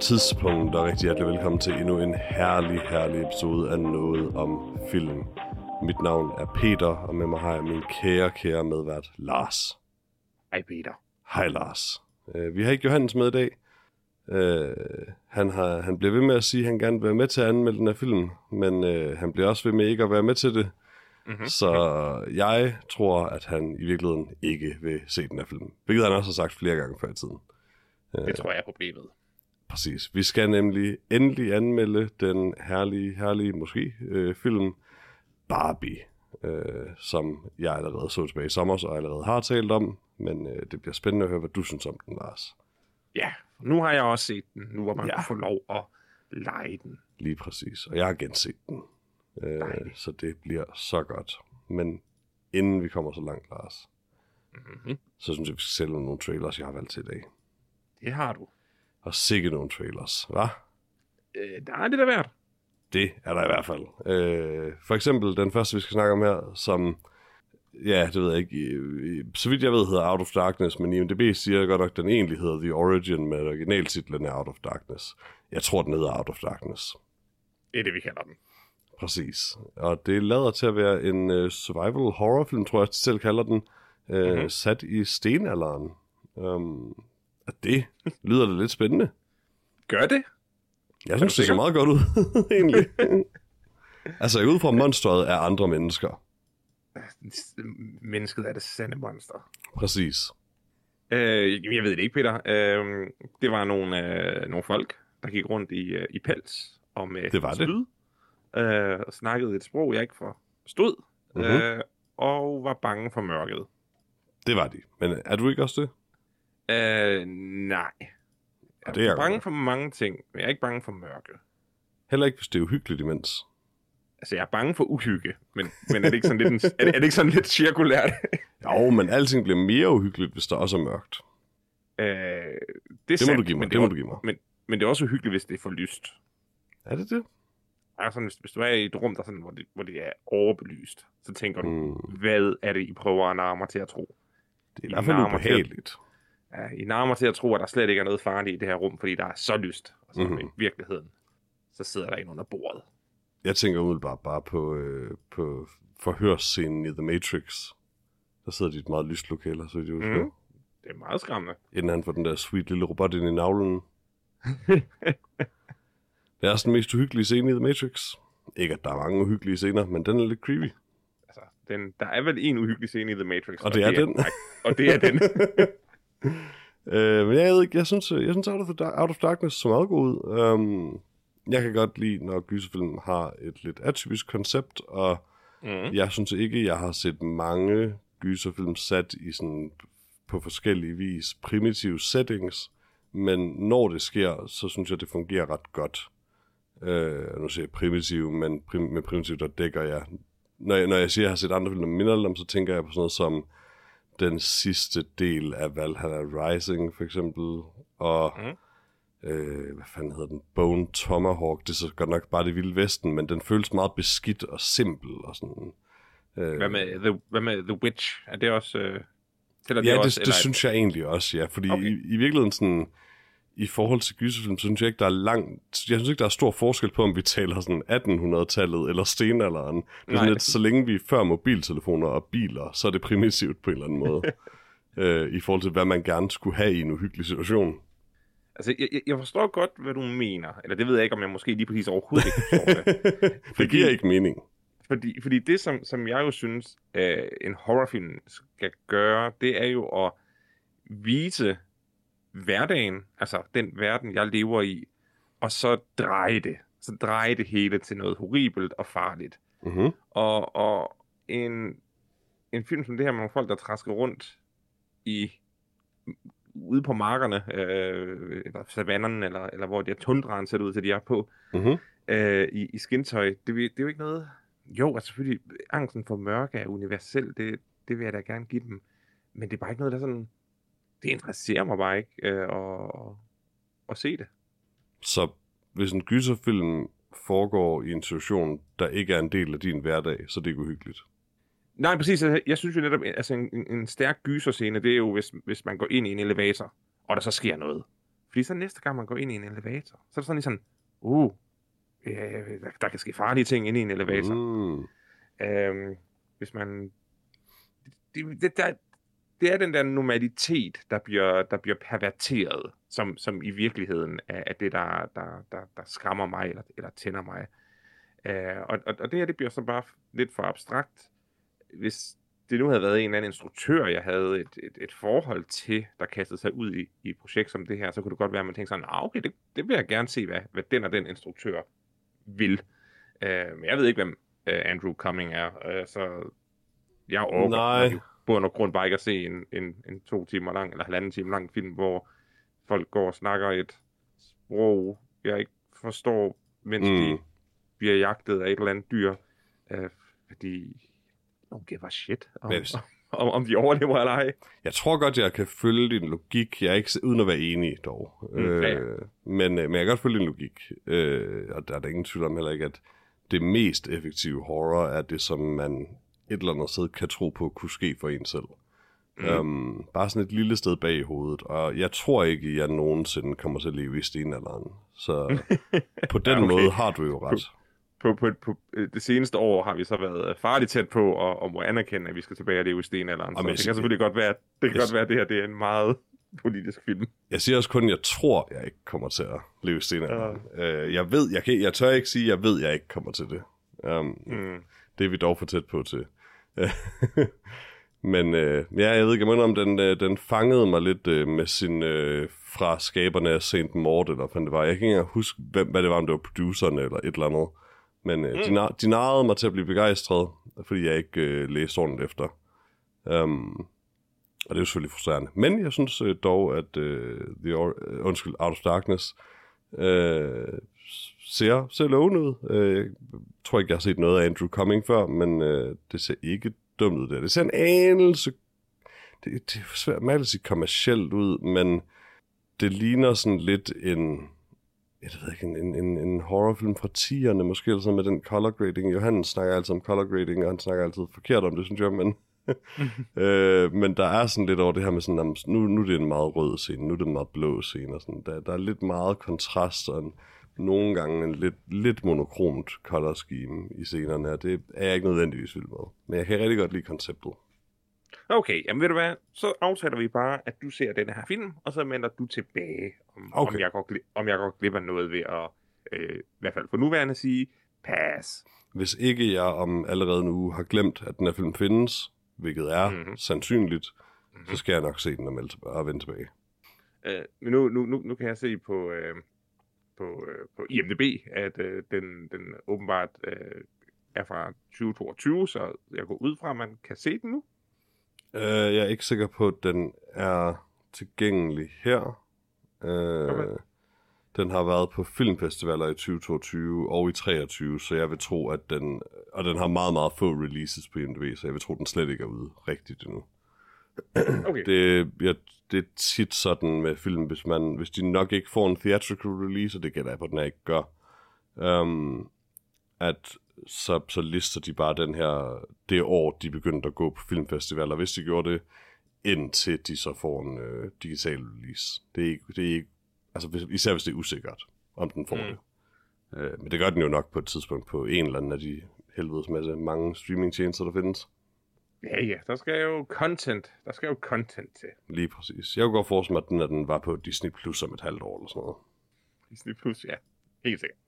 tidspunkt, og rigtig hjertelig velkommen til endnu en herlig, herlig episode af Noget om Film. Mit navn er Peter, og med mig har jeg min kære, kære medvært, Lars. Hej Peter. Hej Lars. Uh, vi har ikke Johannes med i dag. Uh, han, har, han bliver ved med at sige, at han gerne vil være med til at anmelde den her film, men uh, han bliver også ved med ikke at være med til det. Mm-hmm. Så jeg tror, at han i virkeligheden ikke vil se den her film. Hvilket han også har sagt flere gange før i tiden. Det tror jeg er problemet. Præcis. Vi skal nemlig endelig anmelde den herlige, herlige, måske, øh, film Barbie, øh, som jeg allerede så tilbage i sommer, og allerede har talt om. Men øh, det bliver spændende at høre, hvad du synes om den, Lars. Ja, nu har jeg også set den, nu hvor man Ja. ja. får lov at lege den. Lige præcis. Og jeg har genset den. Øh, Dejligt. så det bliver så godt. Men inden vi kommer så langt, Lars, Mm-hmm. så synes jeg, vi skal sælge nogle trailers, jeg har valgt til i dag. Det har du. Og sikke nogle trailers, hva'? Øh, er det der værd. Det er der i hvert fald. Øh, for eksempel den første, vi skal snakke om her, som, ja, det ved jeg ikke, i- i- så vidt jeg ved hedder Out of Darkness, men IMDb siger godt nok, at den egentlig hedder The Origin, men originaltitlen er Out of Darkness. Jeg tror, den hedder Out of Darkness. Det er det, vi kalder den. Præcis. Og det lader til at være en uh, survival horrorfilm, tror jeg, de selv kalder den, uh, mm-hmm. sat i stenalderen. Um, og det lyder da lidt spændende. Gør det? Jeg synes, det ser meget godt ud, egentlig. altså, ud fra, monstret er andre mennesker. Mennesket er det sande monster. Præcis. Øh, jeg ved det ikke, Peter. Øh, det var nogle, øh, nogle folk, der gik rundt i, øh, i pels og med Det var det. spyd, øh, og snakkede et sprog, jeg ikke forstod, Mhm. mm-hmm. øh, og var bange for mørket. Det var de. Men er du ikke også det? Øh, nej. Jeg det er er bange godt. for mange ting, men jeg er ikke bange for mørke. Heller ikke, hvis det er uhyggeligt imens. Altså, jeg er bange for uhygge, men, men er, det ikke sådan lidt en, er, det, er det ikke sådan lidt cirkulært? Jo, men alting bliver mere uhyggeligt, hvis der også er mørkt. øh, det, er Det må sandt, du give mig, men det må er- du give mig. Men, men det er også uhyggeligt, hvis det er for lyst. Er det det? Altså, hvis, hvis du er i et rum, der er sådan, hvor, det, hvor det er overbelyst, så tænker du, Mm. hvad er det, I prøver at narre mig til at tro? Det er i hvert fald ubehageligt. I mig til at tro, at der slet ikke er noget farligt i det her rum, fordi der er så lyst. Og så Mhm. mm-hmm. i virkeligheden, så sidder der en under bordet. Jeg tænker umiddelbart bare på, øh, på forhørsscenen i The Matrix. Der sidder de i et meget lyst lokale, så jeg husker. Mm. Det er meget skræmmende. Inden han får den der sweet lille robot ind i navlen. det er også den mest uhyggelige scene i The Matrix. Ikke, at der er mange uhyggelige scener, men den er lidt creepy. Altså, den, der er vel en uhyggelig scene i The Matrix. Og det er den. Og det er den. Øh, men jeg ved ikke, jeg synes, jeg synes Out, of the Out of Darkness så meget god ud. Um, jeg kan godt lide, når gyserfilm har et lidt atypisk koncept, og mm. jeg synes ikke, jeg har set mange gyserfilm sat i sådan på forskellige vis primitive settings, men når det sker, så synes jeg, det fungerer ret godt. Øh, nu siger jeg primitiv, men prim, med primitiv, der dækker jeg... Når jeg, når jeg siger, at jeg har set andre film, der minder om, så tænker jeg på sådan noget som den sidste del af Valhalla Rising, for eksempel, og... Mhm. Øh, hvad fanden hedder den? Bone Tomahawk. Det er så godt nok bare det vilde vesten, men den føles meget beskidt og simpel og sådan. Øh, Hvad, med the, hvad med The Witch? Er det også... Øh, ja, det, også, det, det synes jeg egentlig også, ja. Fordi. Okay. i, i virkeligheden sådan, i forhold til gyserfilm, så synes jeg ikke, der er langt... Jeg synes ikke, der er stor forskel på, om vi taler sådan 1800-tallet eller stenalderen. Det er sådan lidt, så længe vi er før mobiltelefoner og biler, så er det primitivt på en eller anden måde. øh, I forhold til, hvad man gerne skulle have i en uhyggelig situation. Altså, jeg, jeg- jeg forstår godt, hvad du mener. Eller det ved jeg ikke, om jeg måske lige præcis overhovedet ikke forstår det. det giver ikke mening. Fordi, fordi det, som, som jeg jo synes, øh, en horrorfilm skal gøre, det er jo at vise hverdagen, altså den verden, jeg lever i, og så dreje det. Så dreje det hele til noget horribelt og farligt. Mm-hmm. Og, og en, en film som det her med nogle folk, der træsker rundt i ude på markerne, øh, eller savannerne, eller, eller hvor det er tundraen ser ud til, de er på, Mm-hmm. øh, i, i skintøj, det, det er jo ikke noget... Jo, altså selvfølgelig, angsten for mørke er universel, det, det vil jeg da gerne give dem. Men det er bare ikke noget, der sådan... Det interesserer mig bare ikke øh, at, at se det. Så hvis en gyserfilm foregår i en situation, der ikke er en del af din hverdag, så er det ikke uhyggeligt. Nej, præcis. altså, Jeg synes jo netop, altså en, en- en stærk gyserscene, det er jo, hvis, hvis man går ind i en elevator, og der så sker noget. Fordi så næste gang, man går ind i en elevator, så er det sådan lige sådan, uh, øh, der, der kan ske farlige ting inde i en elevator. Mm. Øhm, hvis man... Det, det, der, det er den der normalitet, der bliver, der bliver perverteret, som, som i virkeligheden er, er det, der, der, der, der skræmmer mig eller, eller tænder mig. Øh, og, og, og det her, det bliver så bare lidt for abstrakt. Hvis det nu havde været en eller anden instruktør, jeg havde et, et, et forhold til, der kastede sig ud i, i et projekt som det her, så kunne det godt være, at man tænkte sådan, ah, okay, det, det vil jeg gerne se, hvad, hvad den og den instruktør vil. Øh, men jeg ved ikke, hvem øh, Andrew Cumming er, øh, så jeg overgår Nej. Bund og grund bare ikke at se en, en, en to timer lang, eller halvanden time lang film, hvor folk går og snakker et sprog, jeg ikke forstår, mens mm. de bliver jagtet af et eller andet dyr, øh, fordi nogen giver bare shit om, hvis- om, om de overlever eller ej. Jeg tror godt, jeg kan følge din logik. Jeg er ikke uden at være enig dog. Mm, ja. øh, men, øh, men jeg kan godt følge din logik. Øh, og der er der ingen tvivl om heller ikke, at det mest effektive horror er det, som man et eller andet sted kan tro på kunne ske for en selv. Mm. Um, bare sådan et lille sted bag i hovedet. Og jeg tror ikke, at jeg nogensinde kommer til at leve i stenalderen. Så på den Ja, okay. måde har du jo ret. På, på, på øh, det seneste år har vi så været farligt tæt på og, og må anerkende, at vi skal tilbage og leve i stenalderen. Så Jamen, jeg det kan selvfølgelig godt være, det kan jeg- godt være, at det her det er en meget politisk film. Jeg siger også kun, at jeg tror, jeg ikke kommer til at leve i stenalderen. Uh, jeg ved, jeg, kan, jeg tør ikke sige, at jeg ved, at jeg ikke kommer til det. Um, Mm. Det er vi dog for tæt på til. Men øh, ja, jeg ved ikke, om den, øh, den fangede mig lidt øh, med sin øh, fra skaberne af Saint Mort, eller hvad det var. Jeg kan ikke engang huske, hvem, hvad det var, om det var producerne eller et eller andet. Men øh, mm. de, de narrede mig til at blive begejstret, fordi jeg ikke øh, læste ordentligt efter. Um, og det er jo selvfølgelig frustrerende. Men jeg synes øh, dog, at øh, The Or- undskyld, Out of Darkness øh, ser, ser lovende ud. Øh, jeg tror ikke, jeg har set noget af Andrew Cumming før, men øh, det ser ikke dumt ud der. Det ser en anelse... Det, det er svært med at sige kommercielt ud, men det ligner sådan lidt en... Jeg ved ikke, en, en, en, en horrorfilm fra 10'erne, måske eller sådan med den color grading. Johan snakker altid om color grading, og han snakker altid forkert om det, synes jeg, men... øh, men der er sådan lidt over det her med sådan, jamen, nu, nu er det en meget rød scene, nu er det en meget blå scene, og sådan. Der, der er lidt meget kontrast, og en, nogle gange en lidt, lidt monokromt color scheme i scenerne, og det er jeg ikke nødvendigvis vild med. Men jeg kan rigtig godt lide konceptet. Okay, jamen ved du hvad, så aftaler vi bare, at du ser denne her film, og så melder du tilbage, om, Okay. om, jeg, går om jeg går glip af noget ved at, øh, i hvert fald for nuværende sige, pas. Hvis ikke jeg om allerede uge har glemt, at den her film findes, hvilket er Mhm. mm-hmm. sandsynligt, mm-hmm. så skal jeg nok se den og, melde tilbage, og vende tilbage. Øh, men nu, nu, nu, nu kan jeg se på, øh, på, øh, på IMDb, at øh, den, den åbenbart øh, er fra 2022, så jeg går ud fra, at man kan se den nu. Uh, jeg er ikke sikker på, at den er tilgængelig her. Okay. Den har været på filmfestivaler i 2022 og i 2023, så jeg vil tro, at den... Og den har meget, meget få releases på IMDb, så jeg vil tro, at den slet ikke er ude rigtigt endnu. Okay. Det, jeg, det er tit sådan med film, hvis, man, hvis de nok ikke får en theatrical release, og det gætter jeg på, den her ikke gør, um, at så, så lister de bare den her, det år, de begyndte at gå på filmfestivaler, hvis de gjorde det, indtil de så får en øh, digital release. Det er ikke, det er ikke altså hvis, især hvis det er usikkert, om den får mm. det. Øh, men det gør den jo nok på et tidspunkt på en eller anden af de helvedes masse mange streamingtjenester, der findes. Ja, ja, der skal jo content, der skal jo content til. Lige præcis. Jeg kunne godt forestille mig, at den, at den var på Disney Plus om et halvt år eller sådan noget. Disney Plus, ja, helt sikkert.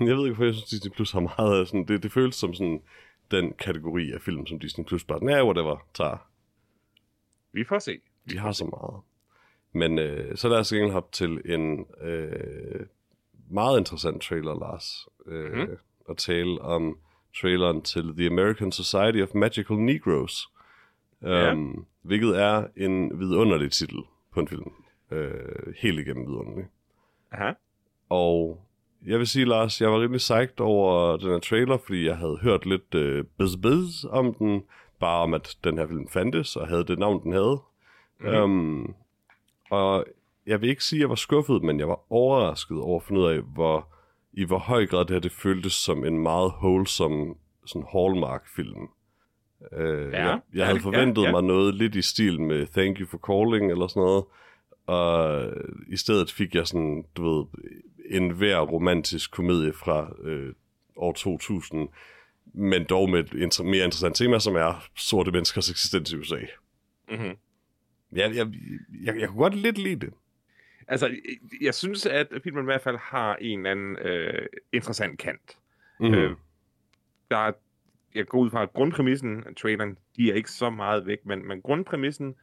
Jeg ved ikke, hvorfor jeg synes, Disney Plus har meget af sådan... Det, det føles som sådan den kategori af film, som Disney Plus bare... Nej, whatever, tager. Vi får se. De har så meget. Men øh, så lad os egentlig hoppe til en øh, meget interessant trailer, Lars. Øh, Mhm. mm. Og tale om traileren til The American Society of Magical Negroes. Ja. Um, hvilket er en vidunderlig titel på en film. Øh, helt igennem vidunderlig. Aha. Og jeg vil sige, Lars, jeg var rimelig psyched over den her trailer, fordi jeg havde hørt lidt øh, buzz om den, bare om, at den her film fandtes, og havde det navn, den havde. Mhm. Mm. Um, og jeg vil ikke sige, at jeg var skuffet, men jeg var overrasket over at finde ud af, hvor, i hvor høj grad det her det føltes som en meget wholesome sådan Hallmark-film. Uh, Ja, jeg, jeg ja, havde ja, forventet ja. mig noget lidt i stil med Thank You for Calling eller sådan noget, og i stedet fik jeg sådan, du ved, en hver romantisk komedie fra øh, år 2000, men dog med et inter- mere interessant tema, som er sorte menneskers eksistens i USA. Mm-hmm. Jeg, jeg, jeg, jeg kunne godt lidt lide det. Altså, jeg, synes, at filmen i hvert fald har en eller anden øh, interessant kant. Mm. Øh, der er, jeg går ud fra, at grundpræmissen, traileren, de er ikke så meget væk, men, men grundpræmissen,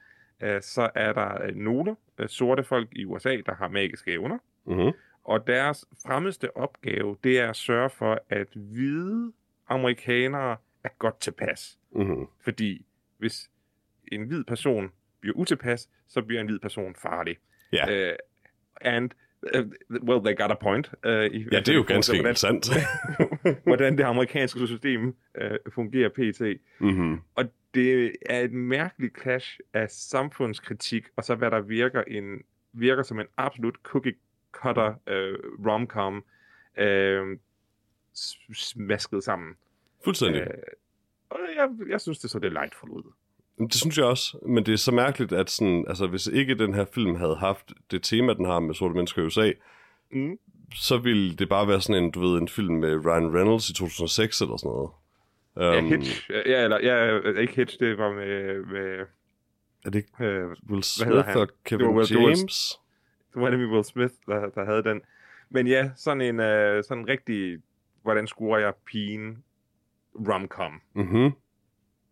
øh, så er der øh, nogle øh, sorte folk i USA, der har magiske evner, Mm-hmm. og deres fremmeste opgave, det er at sørge for, at hvide amerikanere er godt tilpas. Mm-hmm. Fordi hvis en hvid person bliver utilpas, så bliver en hvid person farlig. Ja. Uh, and, uh, well, they got a point. Uh, i, ja, det er jo ganske hvordan, interessant. hvordan det amerikanske system uh, fungerer pt. mm-hmm. Og det er et mærkeligt clash af samfundskritik, og så hvad der virker, en, virker som en absolut cookie cutter uh, rom-com, uh, smasket sammen. Fuldstændig. Uh, og jeg, jeg synes, det så delightful ud. Det synes jeg også, men det er så mærkeligt, at sådan, altså, hvis ikke den her film havde haft det tema, den har med sorte mennesker i USA, Mm. så ville det bare være sådan en, du ved, en film med Ryan Reynolds i 2006 eller sådan noget. Ja, Um, Hitch. Ja, eller, ja, ikke Hitch, det var med, med Er det ikke øh, Will Smith og Kevin Det var- det var- James? det var nemlig Will Smith, der, der havde den. Men ja, sådan en øh, sådan en rigtig, hvordan scorer jeg pigen, rom-com. Mhm.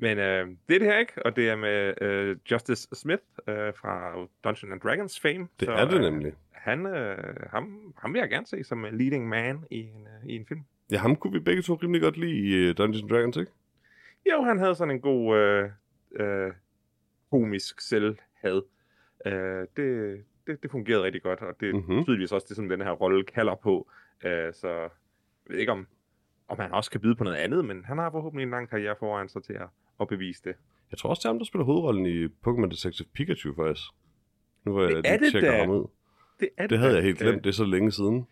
Men øh, det er det her ikke, og det er med øh, Justice Smith øh, fra Dungeons and Dragons fame. Det er det øh, nemlig. Han, øh, ham, ham vil jeg gerne se som øh, leading man i en, øh, i en film. Ja, ham kunne vi begge to rimelig godt lide i uh, Dungeons and Dragons, ikke? Jo, han havde sådan en god øh, øh, komisk selvhad. Øh, det, det, det fungerede rigtig godt, og det er Mhm. mm-hmm. tydeligvis også det, som den her rolle kalder på. Øh, så jeg ved ikke, om, om han også kan byde på noget andet, men han har forhåbentlig en lang karriere foran sig til at, at bevise det. Jeg tror også, det er ham, der spiller hovedrollen i Pokémon Detective Pikachu, faktisk. Nu var jeg Det er lige det tjekker da. ham ud. Det, er Det havde da. jeg helt glemt, det er så længe siden.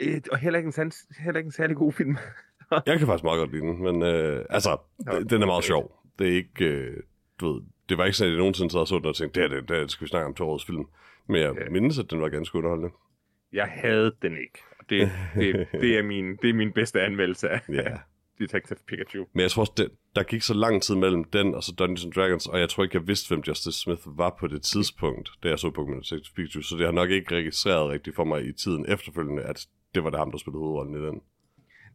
Øh, øh, og heller ikke, en sans, heller ikke en særlig god film. Jeg kan faktisk meget godt lide den, men øh, altså, Ja. den er meget sjov. Det er ikke, øh, du ved, det var ikke sådan, at jeg nogensinde sad og så den og tænkte, det, det, det, det skal vi snakke om til årets film. Men jeg Ja. mindes, at den var ganske underholdende. Jeg havde den ikke. Det, det, det, er min, det er min bedste anmeldelse af Ja. Detective Pikachu. Men jeg tror også, det, der gik så lang tid mellem den og så Dungeons and Dragons, og jeg tror ikke, jeg vidste, hvem Justice Smith var på det tidspunkt, da jeg så Pokémon Detective Pikachu, så det har nok ikke registreret rigtigt for mig i tiden efterfølgende, at det var det ham, der spillede hovedrollen i den.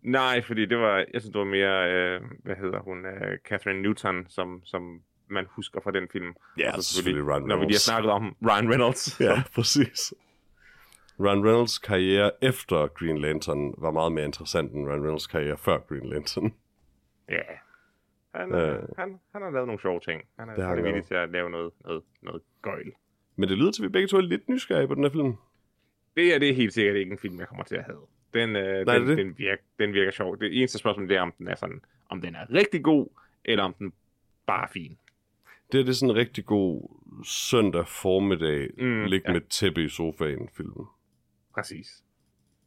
Nej, fordi det var, jeg synes, det var mere, øh, hvad hedder hun, øh, Catherine Newton, som, som man husker fra den film. Ja, Og så selvfølgelig Ryan Når vi lige har Reynolds. snakket om Ryan Reynolds. Ja, præcis. Ryan Reynolds karriere efter Green Lantern var meget mere interessant end Ryan Reynolds karriere før Green Lantern. ja. Han, Øh. han, han har lavet nogle sjove ting. Han er, Det han er villig til at lave noget, noget, noget gøjl. Men det lyder til, at vi begge to er lidt nysgerrige på den her film. Det er, det er helt sikkert ikke en film, jeg kommer til at have. Den, øh, Nej, den, det den, virker, den virker sjov. Det eneste spørgsmål det er, om den er sådan, om den er rigtig god, eller om den bare er fin. Det, er det sådan en rigtig god søndag formiddag, mm, ligge ja. med tæppe i sofaen film. Præcis.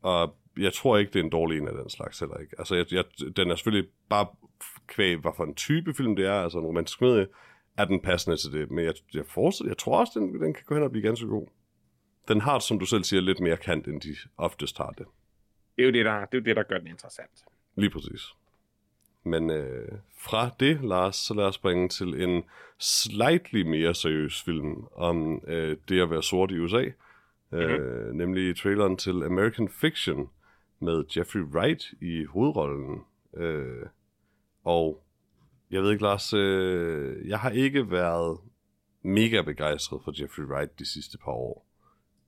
Og jeg tror ikke, det er en dårlig en af den slags heller ikke. Altså, jeg, jeg, den er selvfølgelig bare kvæg, hvad for en type film det er, altså en romantisk komedie, er den passende til det. Men jeg, jeg, forestiller, jeg tror også, den, den kan gå hen og blive ganske god. Den har, som du selv siger, lidt mere kant, end de oftest har det. Det er jo det, der, det, er jo det, der gør den interessant. Lige præcis. Men øh, fra det, Lars, så lad os springe til en slightly mere seriøs film om øh, det at være sort i USA. Øh, nemlig traileren til American Fiction med Jeffrey Wright i hovedrollen. Øh, og jeg ved ikke, Lars, øh, jeg har ikke været mega begejstret for Jeffrey Wright de sidste par år.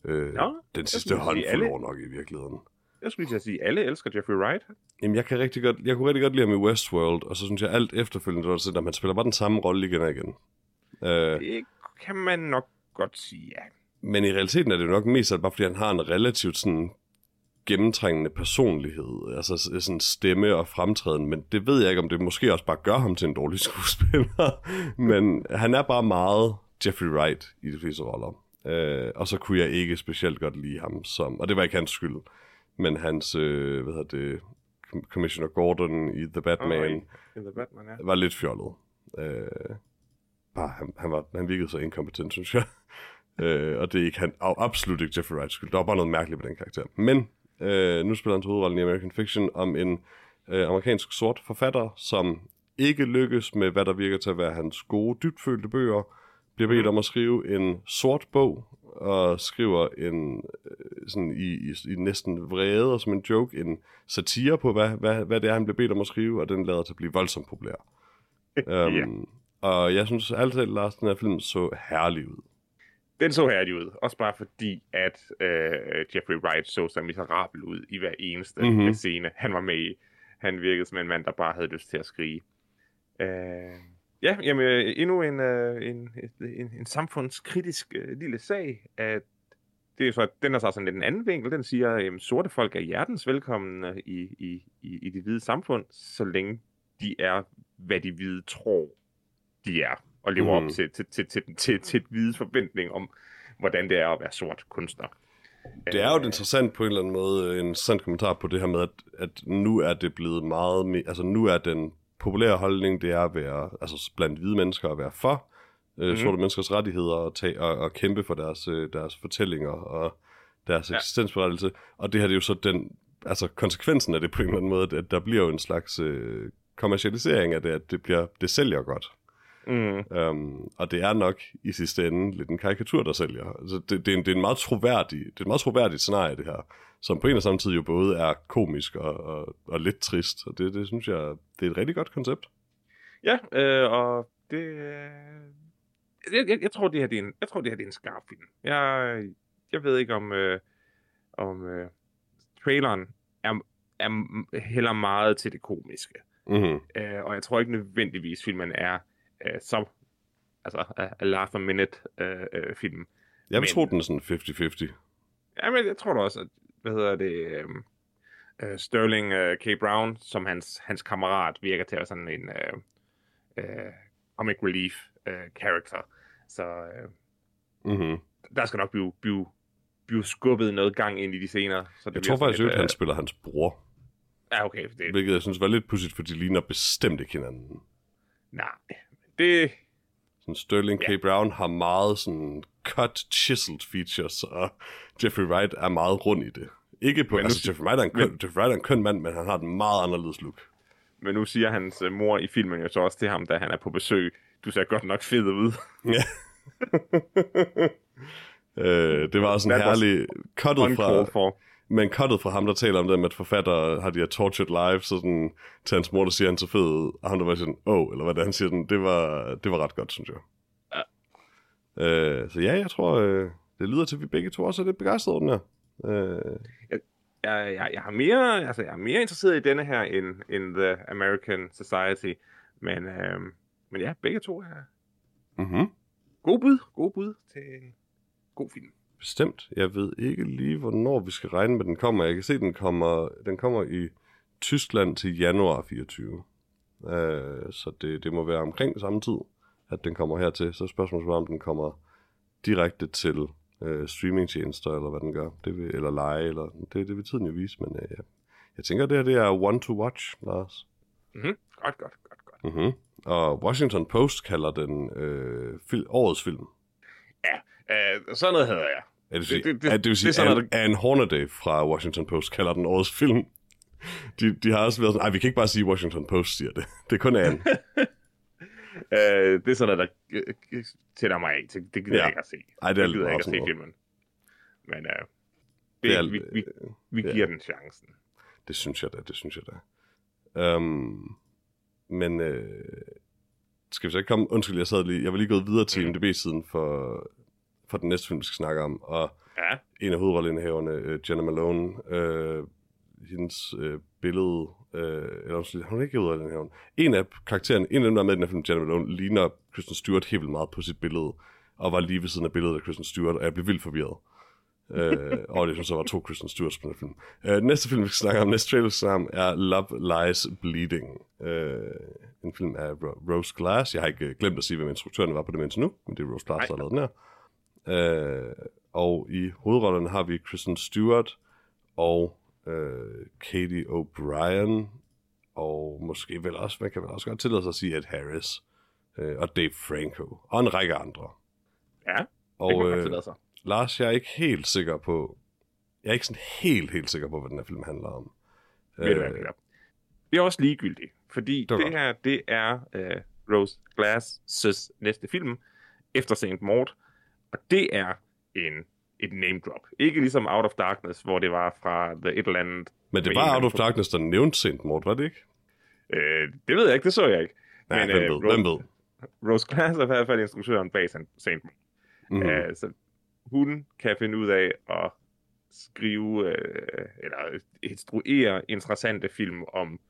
Øh, Nå, den sidste håndfuld alle. år nok i virkeligheden. Jeg skulle lige sige, alle elsker Jeffrey Wright. Jamen, jeg, kan rigtig godt, jeg kunne rigtig godt lide ham i Westworld, og så synes jeg alt efterfølgende, var sådan, at man spiller bare den samme rolle igen og igen. Øh, Det kan man nok godt sige, ja. Men i realiteten er det jo nok mest at bare, fordi han har en relativt sådan gennemtrængende personlighed, altså sådan stemme og fremtræden, men det ved jeg ikke, om det måske også bare gør ham til en dårlig skuespiller, men han er bare meget Jeffrey Wright i de fleste roller. Øh, og så kunne jeg ikke specielt godt lide ham som, og det var ikke hans skyld, men hans, øh, hvad hedder det, Commissioner Gordon i The Batman, Oh, i The Batman, ja. var lidt fjollet. Øh, bare, han, han, var, han virkede så inkompetent, synes jeg. Øh, og det er ikke han, og absolut ikke Jeffrey Wrights skyld. Der var bare noget mærkeligt med den karakter. Men øh, nu spiller han til hovedrollen i American Fiction om en øh, amerikansk sort forfatter, som ikke lykkes med, hvad der virker til at være hans gode, dybfølte bøger, bliver bedt om at skrive en sort bog, og skriver en øh, sådan i, i, i næsten vrede og som en joke, en satire på, hvad, hvad, hvad det er, han bliver bedt om at skrive, og den lader til at blive voldsomt populær. um, Ja. Og jeg synes altid, Lars, den her film så herlig ud. Den så herlig ud, også bare fordi, at øh, Jeffrey Wright så så miserabel ud i hver eneste Mhm. mm-hmm. scene, han var med i. Han virkede som en mand, der bare havde lyst til at skrige. Øh, ja, jamen, øh, endnu en, øh, en, en, en samfundskritisk øh, lille sag, at det er så, den er så sådan lidt en anden vinkel. Den siger, at sorte folk er hjertens velkomne i, i, i, i det hvide samfund, så længe de er, hvad de hvide tror, de er, og lever Mhm. op til, til, til, til, til, til et hvides forventning om, hvordan det er at være sort kunstner. Det er jo Øh, interessant på en eller anden måde, en interessant kommentar på det her med, at, at nu er det blevet meget mere, altså nu er den populære holdning, det er at være, altså blandt hvide mennesker at være for øh, Mhm. sorte menneskers rettigheder og, tage, og, og kæmpe for deres, øh, deres fortællinger og deres ja. eksistensberettelse. Og det her det er jo så den, altså konsekvensen af det på en eller anden måde, at der bliver jo en slags øh, kommercialisering af det, at det, bliver, det sælger godt. Mm, Um, og det er nok i sidste ende lidt en karikatur, der sælger. Altså, det, det, er en, det, er en meget troværdig, det er et meget troværdigt scenarie, det her. Som på en og samme tid jo både er komisk og, og, og lidt trist. Og det, det synes jeg, det er et rigtig godt koncept. ja, øh, og det... Øh, jeg, jeg, jeg, tror, det her, det er en, jeg tror, det her det er en skarp film. Jeg, jeg ved ikke, om, øh, om øh, traileren er, er heller meget til det komiske. Mm-hmm. Øh, og jeg tror ikke nødvendigvis, filmen er øh, så altså, a, laugh a minute øh, øh, film. Jeg vil Men- tro, den er sådan 50-50. Ja, men jeg tror da også, at, hvad hedder det, øh, øh, Sterling øh, K. Brown, som hans, hans kammerat, virker til at være sådan en øh, øh, comic relief øh, character. Så øh, Mm-hmm. der skal nok blive, blive, blive skubbet noget gang ind i de scener. Så det Jeg tror faktisk, at lidt, han spiller hans bror. øh, Ja, okay. Det, Hvilket jeg synes var lidt pudsigt, for de ligner bestemt ikke hinanden. nej, det, Sådan Sterling Ja. K. Brown har meget sådan cut, chiseled features, og Jeffrey Wright er meget rund i det. Ikke på, Men nu altså si- Jeffrey Wright er en køn, men- Jeffrey Wright er en køn mand, men han har en meget anderledes look. men nu siger hans øh, mor i filmen jo så også til ham, da han er på besøg, du ser godt nok fed ud. Ja. øh, det var også en herlig Uncalled fra, for. Men cuttet fra ham, der taler om det med, at forfattere har de her tortured live, så sådan, til hans mor, der siger, han så fed og han der var sådan, åh, oh, eller hvad det han siger, den, det var, det var ret godt, synes jeg. Ja. Øh, så ja, jeg tror, øh, det lyder til, at vi begge to også er lidt begejstrede over den her. Øh, jeg, jeg, jeg, har mere, altså, jeg er mere interesseret i denne her, end, end The American Society. Men, øhm, men ja, begge to er mm-hmm. gode bud. Gode bud til en god film. Bestemt. Jeg ved ikke lige, hvornår vi skal regne med, den kommer. Jeg kan se, den kommer, den kommer i Tyskland til januar 24. Øh, så det, det må være omkring samme tid, at den kommer hertil. Så er spørgsmålet bare, om den kommer direkte til øh, streamingtjenester, eller hvad den gør. Det vil, eller lege, eller det, det vil tiden jo vise. Men øh, jeg tænker, det her det er one to watch, Lars. Mm-hmm. Godt, godt, godt, godt. Mm-hmm. Og Washington Post kalder den øh, fil- årets film. Øh, sådan noget hedder jeg. Ja, det vil sige, Det- det- det- at det vil sige det er Anne, Anne Hornaday fra Washington Post kalder den årets film. De, de har også været sådan, nej, vi kan ikke bare sige, Washington Post siger det. Det er kun Anne. Øh, det er sådan noget, der øh, tæller mig af. Det, det gider Ja. jeg ikke at se. Ej, det er gider meget ikke at se filmen. Men øh, det, Det er- vi, vi, vi ja. giver den chancen. Det synes jeg da, det synes jeg da. Um, men øh, skal vi så ikke komme... Undskyld, jeg sad lige... Jeg var lige gået videre til Mm. IMDb-siden for, for den næste film, vi skal snakke om. Og Ja, en af hovedrolleindhaverne, øh, Jenna Malone, øh, hendes øh, billede, øh, eller hun er ikke hovedrolleindhaveren. En af karaktererne, en af dem, der er med i den her film, Jenna Malone, ligner Kristen Stewart helt vildt meget på sit billede, og var lige ved siden af billedet af Kristen Stewart, og jeg blev vildt forvirret. øh, og det synes så var to Kristen Stewarts på den film. Øh, næste film, vi skal snakke om, næste trailer, om, er Love Lies Bleeding. Øh, en film af Ro- Rose Glass. Jeg har ikke øh, glemt at sige, hvem instruktøren var på det mindste nu, men det er Rose Glass, der har lavet den her. Øh, og i hovedrollerne har vi Kristen Stewart og øh, Katie O'Brien, og måske vel også, man kan vel også godt tillade sig at sige Ed Harris, øh, og Dave Franco, og en række andre. ja. Og det kan øh, sig. Lars, jeg er ikke helt sikker på... Jeg er ikke sådan helt, helt sikker på, hvad den her film handler om. Ved du hvad, Peter? Det er også ligegyldigt, fordi Det det, godt. her, det er uh, Rose Glass' næste film, efter St. Maud, og det er en, et name drop. Ikke ligesom Out of Darkness, hvor det var fra The et eller andet. Men det var Out of Darkness, der nævnte sent mord, var det ikke? Øh, det ved jeg ikke, det så jeg ikke. Nej, Men, hvem, øh, ved, Rose- hvem ved? Rose Glass er i hvert fald instruktøren bag St. Maud. Mm. Mm. Uh, så hun kan finde ud af at skrive uh, eller instruere interessante film om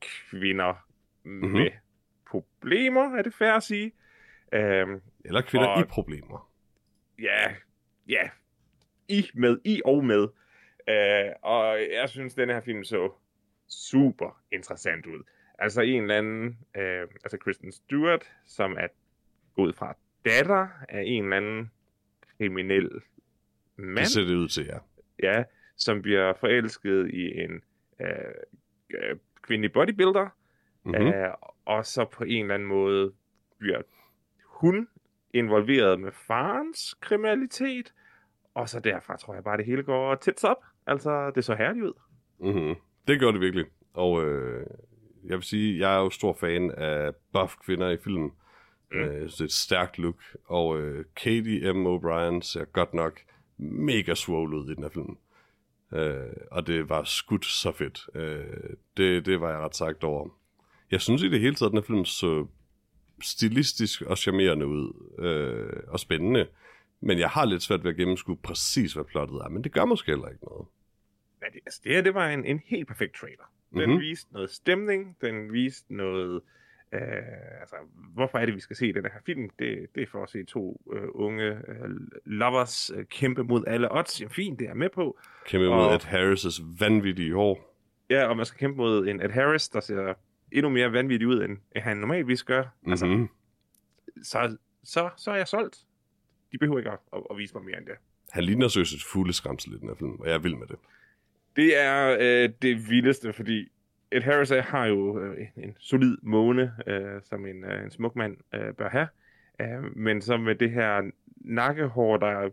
kvinder mm-hmm. med problemer, er det fair at sige. Uh, Eller kvinder og- i problemer. Ja, ja, i med, i og med. Uh, og jeg synes, den her film så super interessant ud. Altså en eller anden, uh, altså Kristen Stewart, som er gået fra datter af en eller anden kriminel mand, Det ser det ud til, ja. ja, som bliver forelsket i en øh, øh, kvindelig bodybuilder, mm-hmm. øh, og så på en eller anden måde bliver hun involveret med farens kriminalitet, og så derfra tror jeg bare, det hele går tits op. Altså, det så herligt ud. Mm-hmm. Det gjorde det virkelig. Og øh, jeg vil sige, jeg er jo stor fan af buff kvinder i film. Mm. Øh, det er et stærkt look. Og øh, Katie M. O'Brien ser godt nok mega swole ud i den her film. Øh, og det var skudt så fedt. Øh, det, det var jeg ret sagt over. Jeg synes i det hele taget, at den her film så stilistisk og charmerende ud. Øh, og spændende. Men jeg har lidt svært ved at gennemskue præcis, hvad plottet er. Men det gør måske heller ikke noget. Ja, det, altså, det her, det var en, en helt perfekt trailer. Den Mhm. mm-hmm. viste noget stemning, den viste noget... Øh, altså, hvorfor er det, vi skal se den her film? Det, det er for at se to øh, unge øh, lovers øh, kæmpe mod alle odds. Jamen, fint, det er jeg med på. Kæmpe mod Og- Ed Harris' vanvittige hår. Ja, og man skal kæmpe mod en Ed Harris, der ser endnu mere vanvittig ud, end han normalvis gør. Mm-hmm. Altså, Mm-hmm. så, så, så er jeg solgt. De behøver ikke at, at, at vise mig mere end det. Han ligner seriøst et fugleskramsel i den her film, og jeg er vild med det. Det er øh, det vildeste, fordi Ed Harris har jo øh, en, en solid måne, øh, som en, øh, en smuk mand øh, bør have. Øh, men så med det her nakkehår, der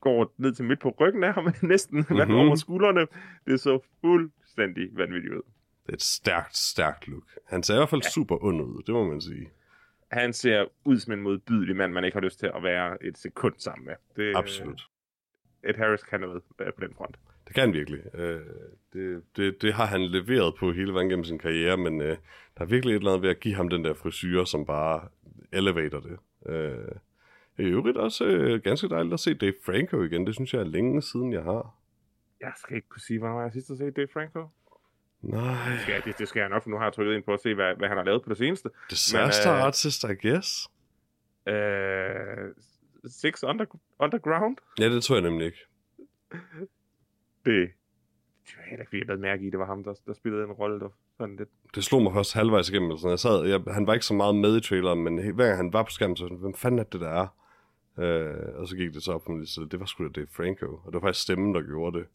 går ned til midt på ryggen af ham, næsten mm-hmm. Mhm. over skuldrene, det så fuldstændig vanvittigt ud. Det er et stærkt, stærkt look. Han ser i hvert fald ja. super ond ud, det må man sige. Han ser ud som en modbydelig mand, man ikke har lyst til at være et sekund sammen med. Det, Absolut. Ed Harris kan noget øh, på den front. Det kan han virkelig. Øh, det, det, det har han leveret på hele vejen gennem sin karriere, men øh, der er virkelig et eller andet ved at give ham den der frisyre, som bare elevator det. Øh, I øvrigt også øh, ganske dejligt at se Dave Franco igen. Det synes jeg er længe siden, jeg har. Jeg skal ikke kunne sige, hvornår jeg sidst har set Dave Franco. Nej. Det skal, det, det skal jeg nok, for nu har jeg trykket ind på at se, hvad, hvad han har lavet på det seneste. Disaster Men, øh, Artist, I guess. Øh, Six under, Underground? Ja, det tror jeg nemlig ikke. Det, det var heller ikke, fordi jeg mærke i, det var ham, der, der spillede en rolle, der sådan lidt... Det slog mig først halvvejs igennem. eller Sådan. Jeg sad, jeg, han var ikke så meget med i traileren, men hver gang han var på skærmen, så var sådan, hvem fanden er det, der er? Øh, og så gik det så op for mig, så det var sgu da Dave Franco. Og det var faktisk stemmen, der gjorde det.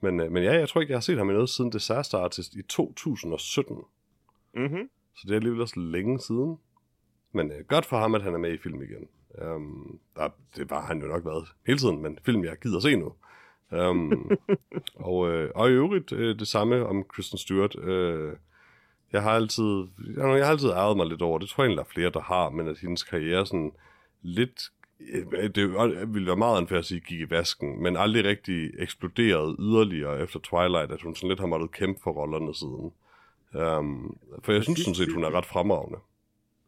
Men, øh, men ja, jeg tror ikke, jeg har set ham i noget siden Disaster Artist i 2017. Mm-hmm. Så det er alligevel også længe siden. Men øh, godt for ham, at han er med i film igen. Um, der, det var han jo nok været hele tiden, men film, jeg gider se nu. Um, og, øh, og i øvrigt øh, det samme om Kristen Stewart. Øh, jeg har altid jeg, jeg har altid ærget mig lidt over, det tror jeg egentlig, der er flere, der har, men at hendes karriere sådan lidt, det ville være meget unfair at sige, gik i vasken, men aldrig rigtig eksploderet yderligere efter Twilight, at hun sådan lidt har måttet kæmpe for rollerne siden. Um, for jeg synes sådan set, hun er ret fremragende.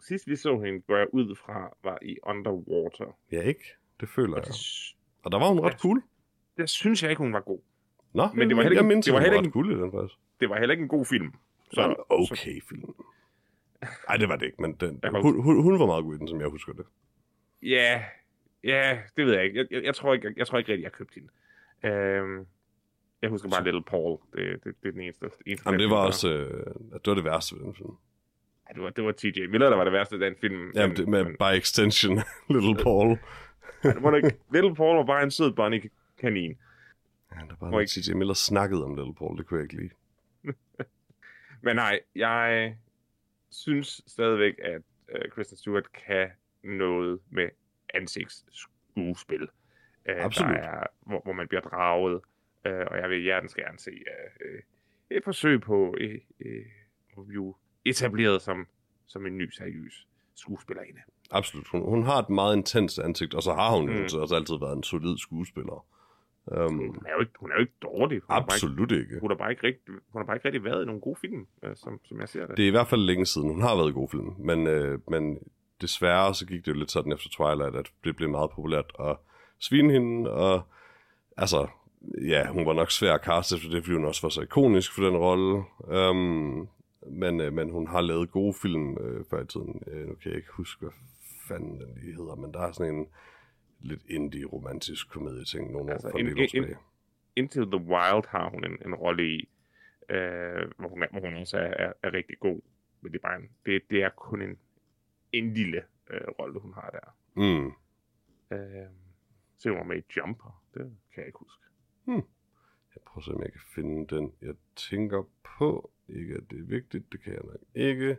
Sidst vi så hende gå ud fra, var i Underwater. Ja, ikke? Det føler Og jeg. det, Og der var hun ret cool. det synes jeg ikke, hun var god. Nå, Men det var heller jeg ikke- mindst, det var heller ikke- cool i den faktisk. Det var heller ikke en god film. Så, en okay film. Nej, det var det ikke, men den, Jeg hun, hun, hun var meget god i den, som jeg husker det. Ja, ja, det ved jeg ikke. Jeg, jeg, jeg, tror, ikke, jeg, jeg tror ikke rigtig, jeg købte hende. Øhm, jeg husker bare Little Paul. Det, det, det er den eneste. eneste Jamen, det var også øh, det, var det værste ved den film. Ej, det var, det var TJ Miller, der var det værste af den film. Jamen, det, med, men, by extension, Little Paul. Ej, det var ikke. Little Paul var bare en sød bunny-kanin. Ja, der var Må noget, T.J. Miller snakkede om Little Paul, det kunne jeg ikke lide. Men nej, jeg synes stadigvæk, at uh, Kristen Stewart kan noget med skuespil. Øh, Absolut. Der er, hvor, hvor man bliver draget. Øh, og jeg vil hjertens gerne se øh, et forsøg på øh, øh, at blive etableret som, som en ny seriøs skuespillerinde. Absolut. Hun, hun har et meget intens ansigt, og så har hun Mm. jo også altid været en solid skuespiller. Um, Hun er jo ikke, hun er jo ikke dårlig. Hun bare ikke, absolut ikke. hun har bare ikke rigtig, hun har bare ikke rigtig været i nogle gode film, øh, som, som jeg ser det. Det er i hvert fald længe siden. Hun har været i gode film, men, øh, men desværre så gik det jo lidt sådan efter Twilight, at det blev meget populært at svine hende, og altså, ja, hun var nok svær at kaste efter det, fordi hun også var så ikonisk for den rolle. Um, men, øh, men hun har lavet gode film øh, før i tiden. Øh, nu kan jeg ikke huske, hvad fanden den lige hedder, men der er sådan en lidt indie-romantisk komedie-ting nogle år Altså, fra en- en, en- tilbage. Into the Wild har hun en, en rolle i, øh, hvor, hun, hvor hun også er, er, er rigtig god. Men det er, bare en, det, det er kun en, en lille øh, rolle, hun har der. Mm. Øh, så hun var med i Jumper. Det kan jeg ikke huske. Jeg prøver at se, om jeg kan finde den. Jeg tænker på, ikke at det er vigtigt, det kan jeg nok ikke.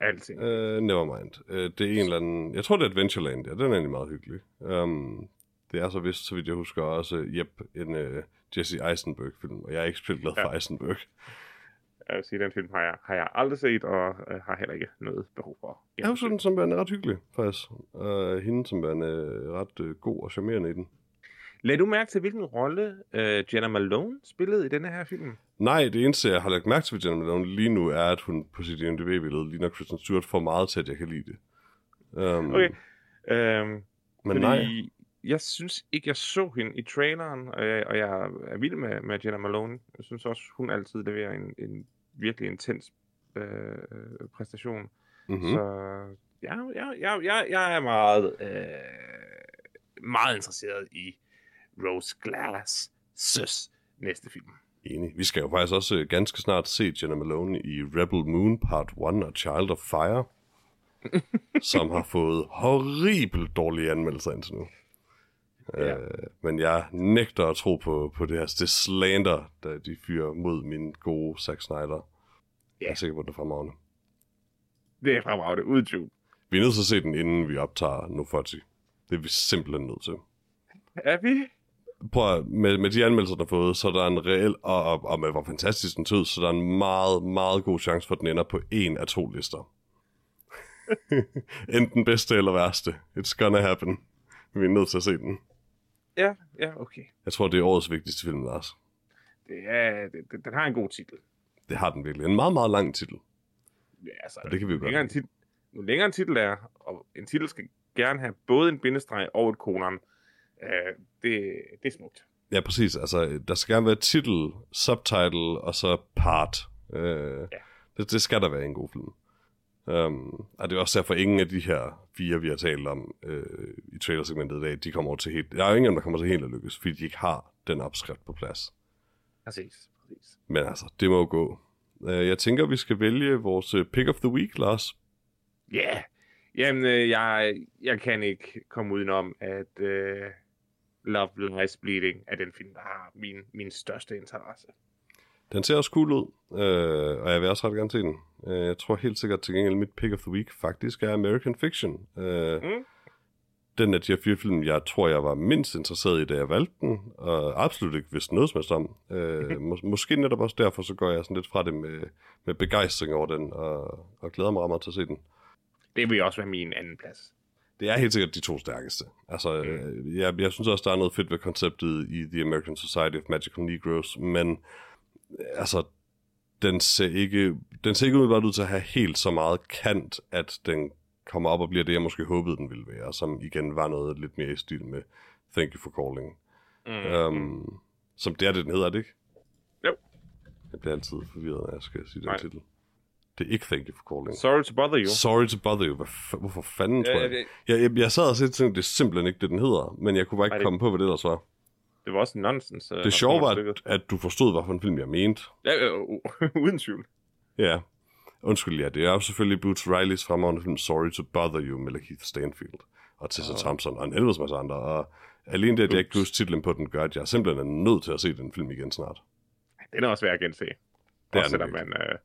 Alting. Uh, nevermind. Uh, det er en eller anden... Jeg tror, det er Adventureland, ja. Den er egentlig meget hyggelig. Um, det er så vist, så vidt jeg husker, også yep, en uh, Jesse Eisenberg-film, og jeg er ikke specielt glad for Ja. Eisenberg. Jeg vil sige, den film har jeg, har jeg aldrig set, og øh, har heller ikke noget behov for. Jeg husker den som værende ret hyggelig, faktisk. Og hende som værende øh, ret uh, god og charmerende i den. Lad du mærke til, hvilken rolle øh, Jenna Malone spillede i denne her film? Nej, det eneste, jeg har lagt mærke til ved Jenna Malone lige nu, er, at hun på sit IMDb-billede ligner Kristen Stewart for meget til, at jeg kan lide det. Um, Okay. Øhm, Men nej, jeg synes ikke, jeg så hende i traileren, og jeg, og jeg er vild med, med Jenna Malone. Jeg synes også, hun altid leverer en, en virkelig intens øh, præstation. mm-hmm. Mm. Så ja, ja, ja, ja, jeg er meget, øh, meget interesseret i Rose Glass søs næste film. Enig. Vi skal jo faktisk også øh, ganske snart se Jenna Malone i Rebel Moon Part 1 og Child of Fire, som har fået horribelt dårlige anmeldelser indtil nu. Ja. Øh, men jeg nægter at tro på, på det her det slander, der de fyrer mod min gode Zack Snyder. Jeg er Ja. sikker på, at det er fremragende. Det er fremragende, uden tvivl. Vi er nødt til at se den, inden vi optager Nofoti. Det er vi simpelthen nødt til. Er vi? Prøv at, med, med de anmeldelser, der har fået, så er der en reel, og, og, og med hvor fantastisk den tød, så der er en meget, meget god chance for, at den ender på en af to lister. Enten bedste eller værste. It's gonna happen. Vi er nødt til at se den. Ja, ja, okay. Jeg tror, det er årets vigtigste film, Lars. Det er, det, det, den har en god titel. Det har den virkelig. En meget, meget lang titel. Ja, altså, Og det kan vi jo længere en godt. titel, nu længere en titel er, og en titel skal gerne have både en bindestreg og et kolon, øh, det, det er smukt. Ja, præcis. Altså, der skal gerne være titel, subtitle og så part. Øh, Ja. det, det skal der være i en god film. Um, og det er også derfor, ingen af de her fire, vi har talt om øh, i trailersegmentet i dag, de kommer over til helt... Der er jo ingen, der kommer til helt at lykkes, fordi de ikke har den opskrift på plads. Præcis, præcis. Men altså, det må jo gå. Uh, jeg tænker, vi skal vælge vores øh, pick of the week, Lars. Ja, yeah. jamen, øh, jeg, jeg kan ikke komme udenom, at øh, Love Lies Bleeding er den film, der har min, min største interesse. Den ser også cool ud, øh, og jeg vil også ret gerne se den. Øh, jeg tror helt sikkert til gengæld, mit pick of the week faktisk er American Fiction. Øh, Mm. Den af de her fire film, jeg tror, jeg var mindst interesseret i, da jeg valgte den, og absolut ikke vidste noget som helst om. Øh, mås- måske netop også derfor, så går jeg sådan lidt fra det med, med begejstring over den, og, og glæder mig meget til at se den. Det vil også være min anden plads. Det er helt sikkert de to stærkeste. Altså, øh, jeg, jeg synes også, der er noget fedt ved konceptet i The American Society of Magical Negroes, men altså, den ser ikke, den ser ikke umiddelbart ud til at have helt så meget kant, at den kommer op og bliver det, jeg måske håbede, den ville være, som igen var noget lidt mere i stil med Thank You for Calling. Mm. Um, som det er det, den hedder, er det ikke? Jo. Jeg bliver altid forvirret, når jeg skal sige den Nej. titel. Det er ikke Thank You for Calling. Sorry to bother you. Sorry to bother you. F- hvorfor fanden, tror Ja, jeg? det, Jeg, jeg, jeg sad og at det er simpelthen ikke det, den hedder, men jeg kunne bare ikke Nej, det- komme på, hvad det ellers var. Det var også nonsens. øh, Det sjove var, at, at du forstod, hvad for en film jeg mente. Ja, øh, uden tvivl. Ja. Undskyld, ja. Det er jo selvfølgelig Boots Rileys fremragende film Sorry to Bother You med Keith Stanfield og Tessa Åh. Thompson og en helvedes masse andre. Og alene det, at jeg ikke kan huske titlen på den, gør, at jeg simpelthen er nødt til at se den film igen snart. Den er også værd at gense. er Også den selvom man, øh,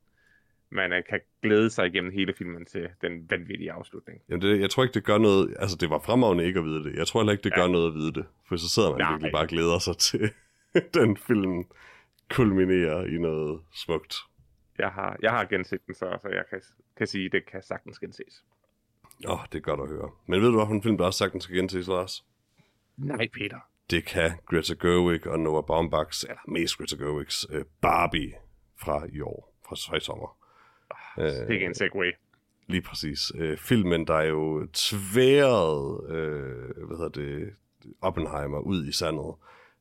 man uh, kan glæde sig igennem hele filmen til den vanvittige afslutning. Jamen det, jeg tror ikke, det gør noget... Altså, det var fremragende ikke at vide det. Jeg tror heller ikke, det ja. gør noget at vide det. For så sidder man Nej. virkelig bare og glæder sig til, den film kulminerer i noget smukt. Jeg har, jeg har genset den før, så jeg kan, kan sige, at det kan sagtens genses. Åh, oh, det er godt at høre. Men ved du, hvilken film, der også sagtens skal genses, Lars? Nej, Peter. Det kan Greta Gerwig og Noah Baumbachs, eller mest Greta Gerwigs, uh, Barbie fra i år, fra i sommer. Oh, det er en segway. Lige præcis. Uh, filmen, der er jo tværet, uh, hvad hedder det, Oppenheimer ud i sandet.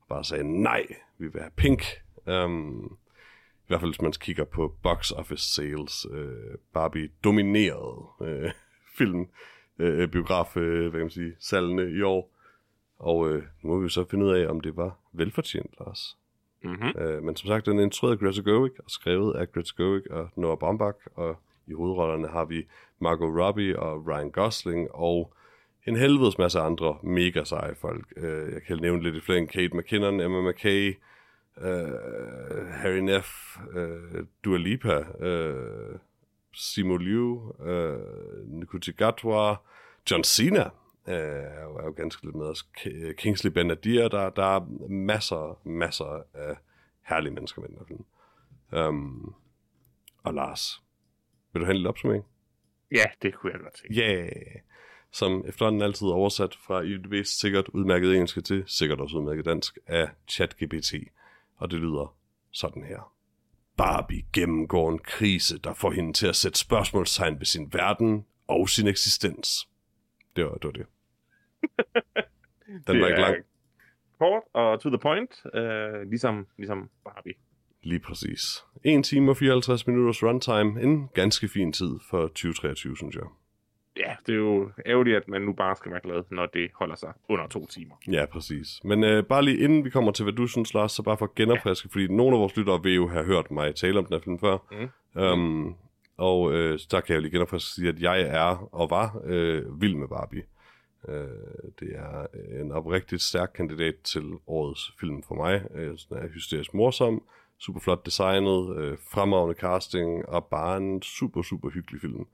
Bare sagde, nej, vi vil have pink. Um, I hvert fald, hvis man kigger på box office sales. Uh, Barbie dominerede uh, film, uh, biograf, uh, hvad kan man sige, salgene i år. Og øh, nu må vi så finde ud af, om det var velfortjent, Lars. Mm-hmm. Øh, men som sagt, den er instrueret af Greta Gerwig og skrevet af Greta Gerwig og Noah Baumbach. Og i hovedrollerne har vi Margot Robbie og Ryan Gosling og en helvedes masse andre mega seje folk. Øh, jeg kan nævne lidt i flere Kate McKinnon, Emma McKay, øh, Harry Neff, øh, Dua Lipa, øh, Simu Liu, øh, Nikuti Gatwa, John Cena, øh, er, jo, er jo ganske lidt med os. Kingsley Benadir, der, der er masser, masser af herlige mennesker med den her film. Um, og Lars, vil du have en lille opsummering? Ja, det kunne jeg godt tænke. Ja, yeah. som efterhånden altid er oversat fra IDB's sikkert udmærket engelsk til sikkert også udmærket dansk af ChatGPT. Og det lyder sådan her. Barbie gennemgår en krise, der får hende til at sætte spørgsmålstegn ved sin verden og sin eksistens. Det var det. Var det. Den var ikke lang. Kort og to the point, øh, ligesom, ligesom Barbie. Lige præcis. 1 time og 54 minutters runtime. En ganske fin tid for 2023, synes jeg. Ja, det er jo ærgerligt, at man nu bare skal være glad, når det holder sig under to timer. Ja, præcis. Men øh, bare lige inden vi kommer til, hvad du synes, Lars, så bare for at genopfriske, ja. fordi nogle af vores lyttere vil jo have hørt mig tale om den her film før. Mm. Um, og øh, der kan jeg jo lige genopfriske sige, at jeg er og var øh, vild med Barbie. Øh, det er en oprigtigt stærk kandidat til årets film for mig. Øh, den er hysterisk morsom, super flot designet, øh, fremragende casting og bare en super, super hyggelig film,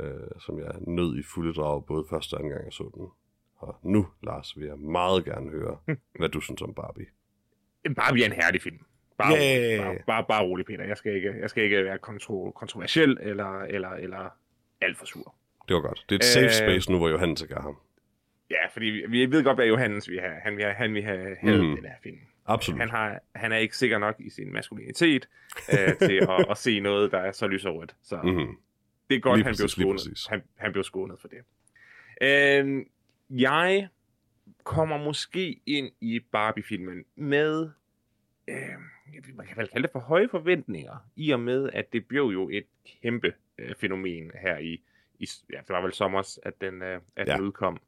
øh, som jeg nød i fulde drag både første og anden gang jeg så den. Og nu, Lars, vil jeg meget gerne høre, hvad du synes om Barbie. Barbie er en herlig film. Bare, yeah. bare, bare, bare rolig, Peter. Jeg skal ikke, jeg skal ikke være kontro, kontroversiel eller, eller, eller alt for sur. Det var godt. Det er et safe space nu, hvor Johannes ikke er ham. Ja, fordi vi, vi ved godt, hvad Johannes vil have. Han vil have, han vil have mm. den her film. Absolut. Han, har, han er ikke sikker nok i sin maskulinitet øh, til at, at se noget, der er så lyserødt. Så mm-hmm. det er godt, lige han præcis, blev skånet. Han, han blev skånet for det. Øh, jeg kommer måske ind i Barbie-filmen med, øh, man kan vel kalde det for høje forventninger, i og med, at det blev jo et kæmpe øh, fænomen her i, i ja, det var vel sommers, at den, øh, at ja. den udkom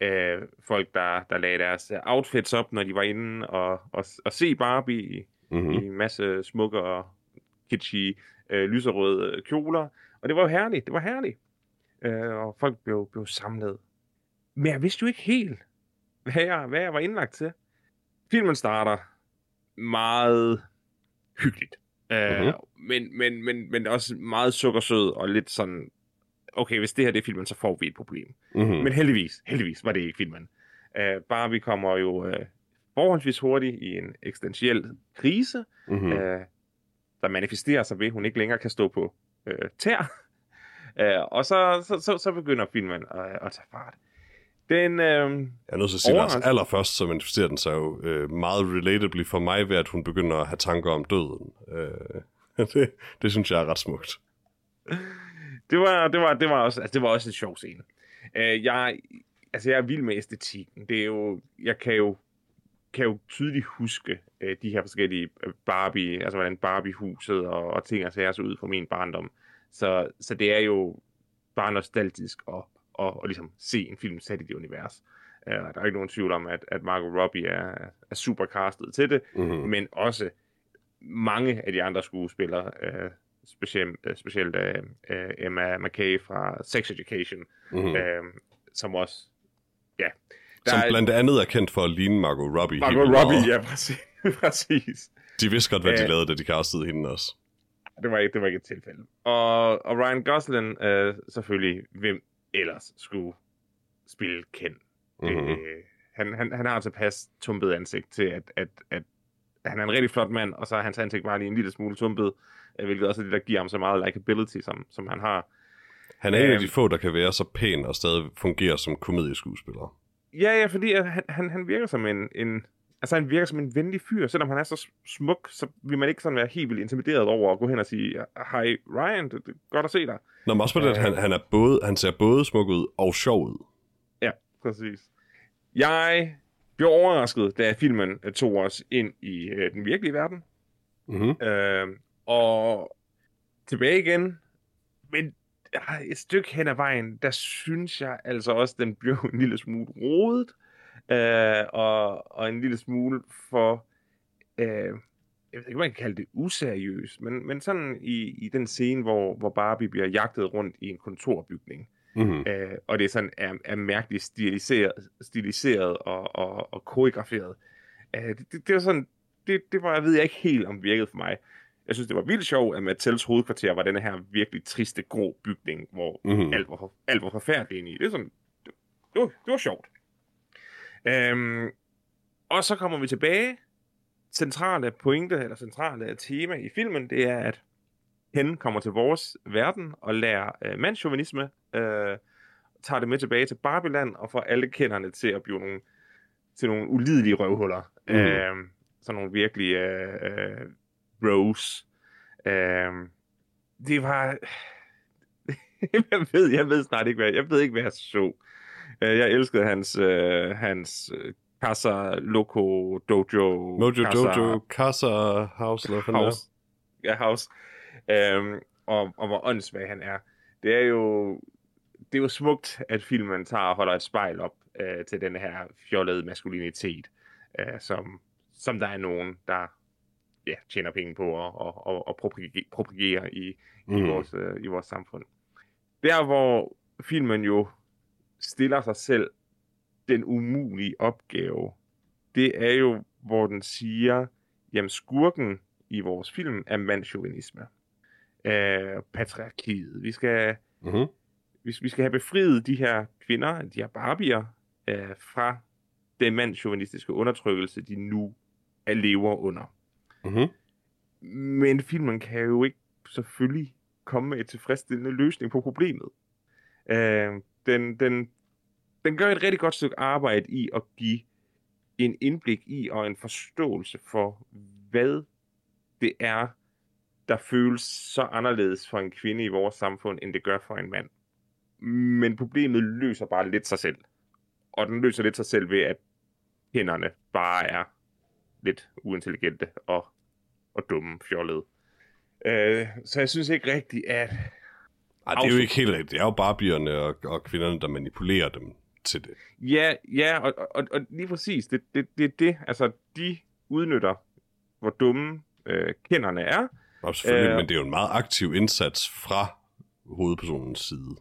øh, folk, der, der lagde deres outfits op, når de var inde og, og, og se Barbie mm-hmm. i en masse smukke og kitschy øh, lyserøde kjoler. Og det var jo herligt, det var herligt. Øh, og folk blev, blev samlet. Men jeg vidste jo ikke helt, hvad jeg, hvad jeg var indlagt til. Filmen starter meget hyggeligt. Mm-hmm. Øh, men, men, men, men også meget sukkersød og lidt sådan okay, hvis det her det er filmen, så får vi et problem. Mm-hmm. Men heldigvis, heldigvis var det ikke filmen. Uh, bare vi kommer jo uh, forholdsvis hurtigt i en eksistentiel krise, mm-hmm. uh, der manifesterer sig ved, at hun ikke længere kan stå på uh, tær. Uh, og så, så, så, så begynder filmen at, at tage fart. Den, øh, jeg er nødt til at sige, at allerførst så manifesterer den sig jo øh, meget relatably for mig ved, at hun begynder at have tanker om døden. Øh, det, det synes jeg er ret smukt det var, det var, det var også, altså, det var også en sjov scene. Uh, jeg, altså, jeg er vild med æstetikken. Det er jo, jeg kan jo, kan jo tydeligt huske uh, de her forskellige øh, Barbie, altså hvordan Barbie-huset og, og ting og sager så ud fra min barndom. Så, så det er jo bare nostalgisk at, at, at ligesom se en film sat i det univers. Uh, der er ikke nogen tvivl om, at, at Margot Robbie er, er super castet til det, mm-hmm. men også mange af de andre skuespillere, uh, specielt, øh, specielt uh, Emma McKay fra Sex Education, mm-hmm. uh, som også, ja. Der som blandt andet er kendt for at ligne Margot Robbie. Margot Robbie, ja, præcis. præcis. De vidste godt, hvad de uh, lavede, da de castede hende også. det var ikke, det var ikke et tilfælde. Og, og Ryan Gosling, øh, selvfølgelig, hvem ellers skulle spille Ken? Mhm. Øh, han, han, han har tilpas tumpet ansigt til, at, at, at han er en rigtig flot mand, og så er hans ansigt bare lige en lille smule tumpet, øh, hvilket også er det, der giver ham så meget likability, som, som han har. Han er en af Øhm. de få, der kan være så pæn og stadig fungere som komedieskuespiller. Ja, ja, fordi at han, han, han virker som en, en... Altså, han virker som en venlig fyr. Selvom han er så smuk, så vil man ikke sådan være helt vildt intimideret over at gå hen og sige, hej Ryan, det, er godt at se dig. Nå, men også på det, at han, han, er både, han ser både smuk ud og sjov ud. Ja, præcis. Jeg blev overrasket, da filmen øh, tog os ind i øh, den virkelige verden. Mm-hmm. Øh, og tilbage igen. Men et stykke hen ad vejen, der synes jeg altså også, den blev en lille smule rodet. Øh, og, og en lille smule for... Øh, jeg ved ikke, man kan kalde det useriøs, men, men sådan i, i den scene, hvor, hvor Barbie bliver jagtet rundt i en kontorbygning. Mm-hmm. Øh, og det er sådan er, er mærkeligt stiliseret, stiliseret og, og, og koreograferet. Øh, det, det, det, var sådan, det, det var, jeg ved jeg ikke helt om virkede for mig. Jeg synes, det var vildt sjovt, at Mattels hovedkvarter var den her virkelig triste, grå bygning, hvor Mhm. alt, var, for- alt var forfærdeligt inde i. Det, er sådan, det, det, var, det var sjovt. Øhm, og så kommer vi tilbage. Centrale pointe, eller centrale tema i filmen, det er, at Hen kommer til vores verden og lærer øh, mandschauvinisme, øh, tager det med tilbage til Barbieland og får alle kenderne til at blive nogle, til nogle ulidelige røvhuller. Mm. Øh, sådan nogle virkelig øh, øh, bros. Øh, det var... jeg, ved, jeg ved snart ikke, hvad jeg ved ikke, hvad jeg så. Øh, jeg elskede hans, øh, hans øh, Casa Loco Dojo. Mojo Casa, Dojo, Casa House, eller hvad House. Ja, House. Øhm, og, og hvor åndssvag han er. Det er jo det er jo smukt, at filmen tager og holder et spejl op øh, til den her fjollede maskulinitet, øh, som, som der er nogen, der ja, tjener penge på og, og, og, og propagere, propagere i, mm. i, vores, øh, i vores samfund. Der, hvor filmen jo stiller sig selv den umulige opgave, det er jo, hvor den siger, jamen skurken i vores film er mandchauvinisme. Øh, patriarkiet. Vi skal, Mm-hmm. hvis vi skal have befriet de her kvinder, de her barbier, øh, fra den mandschauvinistiske undertrykkelse, de nu er lever under. Mm-hmm. Men filmen kan jo ikke selvfølgelig komme med et tilfredsstillende løsning på problemet. Øh, den, den, den gør et rigtig godt stykke arbejde i at give en indblik i og en forståelse for, hvad det er, der føles så anderledes for en kvinde i vores samfund, end det gør for en mand. Men problemet løser bare lidt sig selv. Og den løser lidt sig selv ved, at hænderne bare er lidt uintelligente og, og dumme fjollede. Øh, så jeg synes ikke rigtigt, at... Ej, det er jo ikke helt rigtigt. Det er jo barbierne og, og kvinderne, der manipulerer dem til det. Ja, ja og, og, og lige præcis, det er det, det, det. Altså, de udnytter, hvor dumme øh, kenderne er. Og selvfølgelig, Øh. men det er jo en meget aktiv indsats fra hovedpersonens side.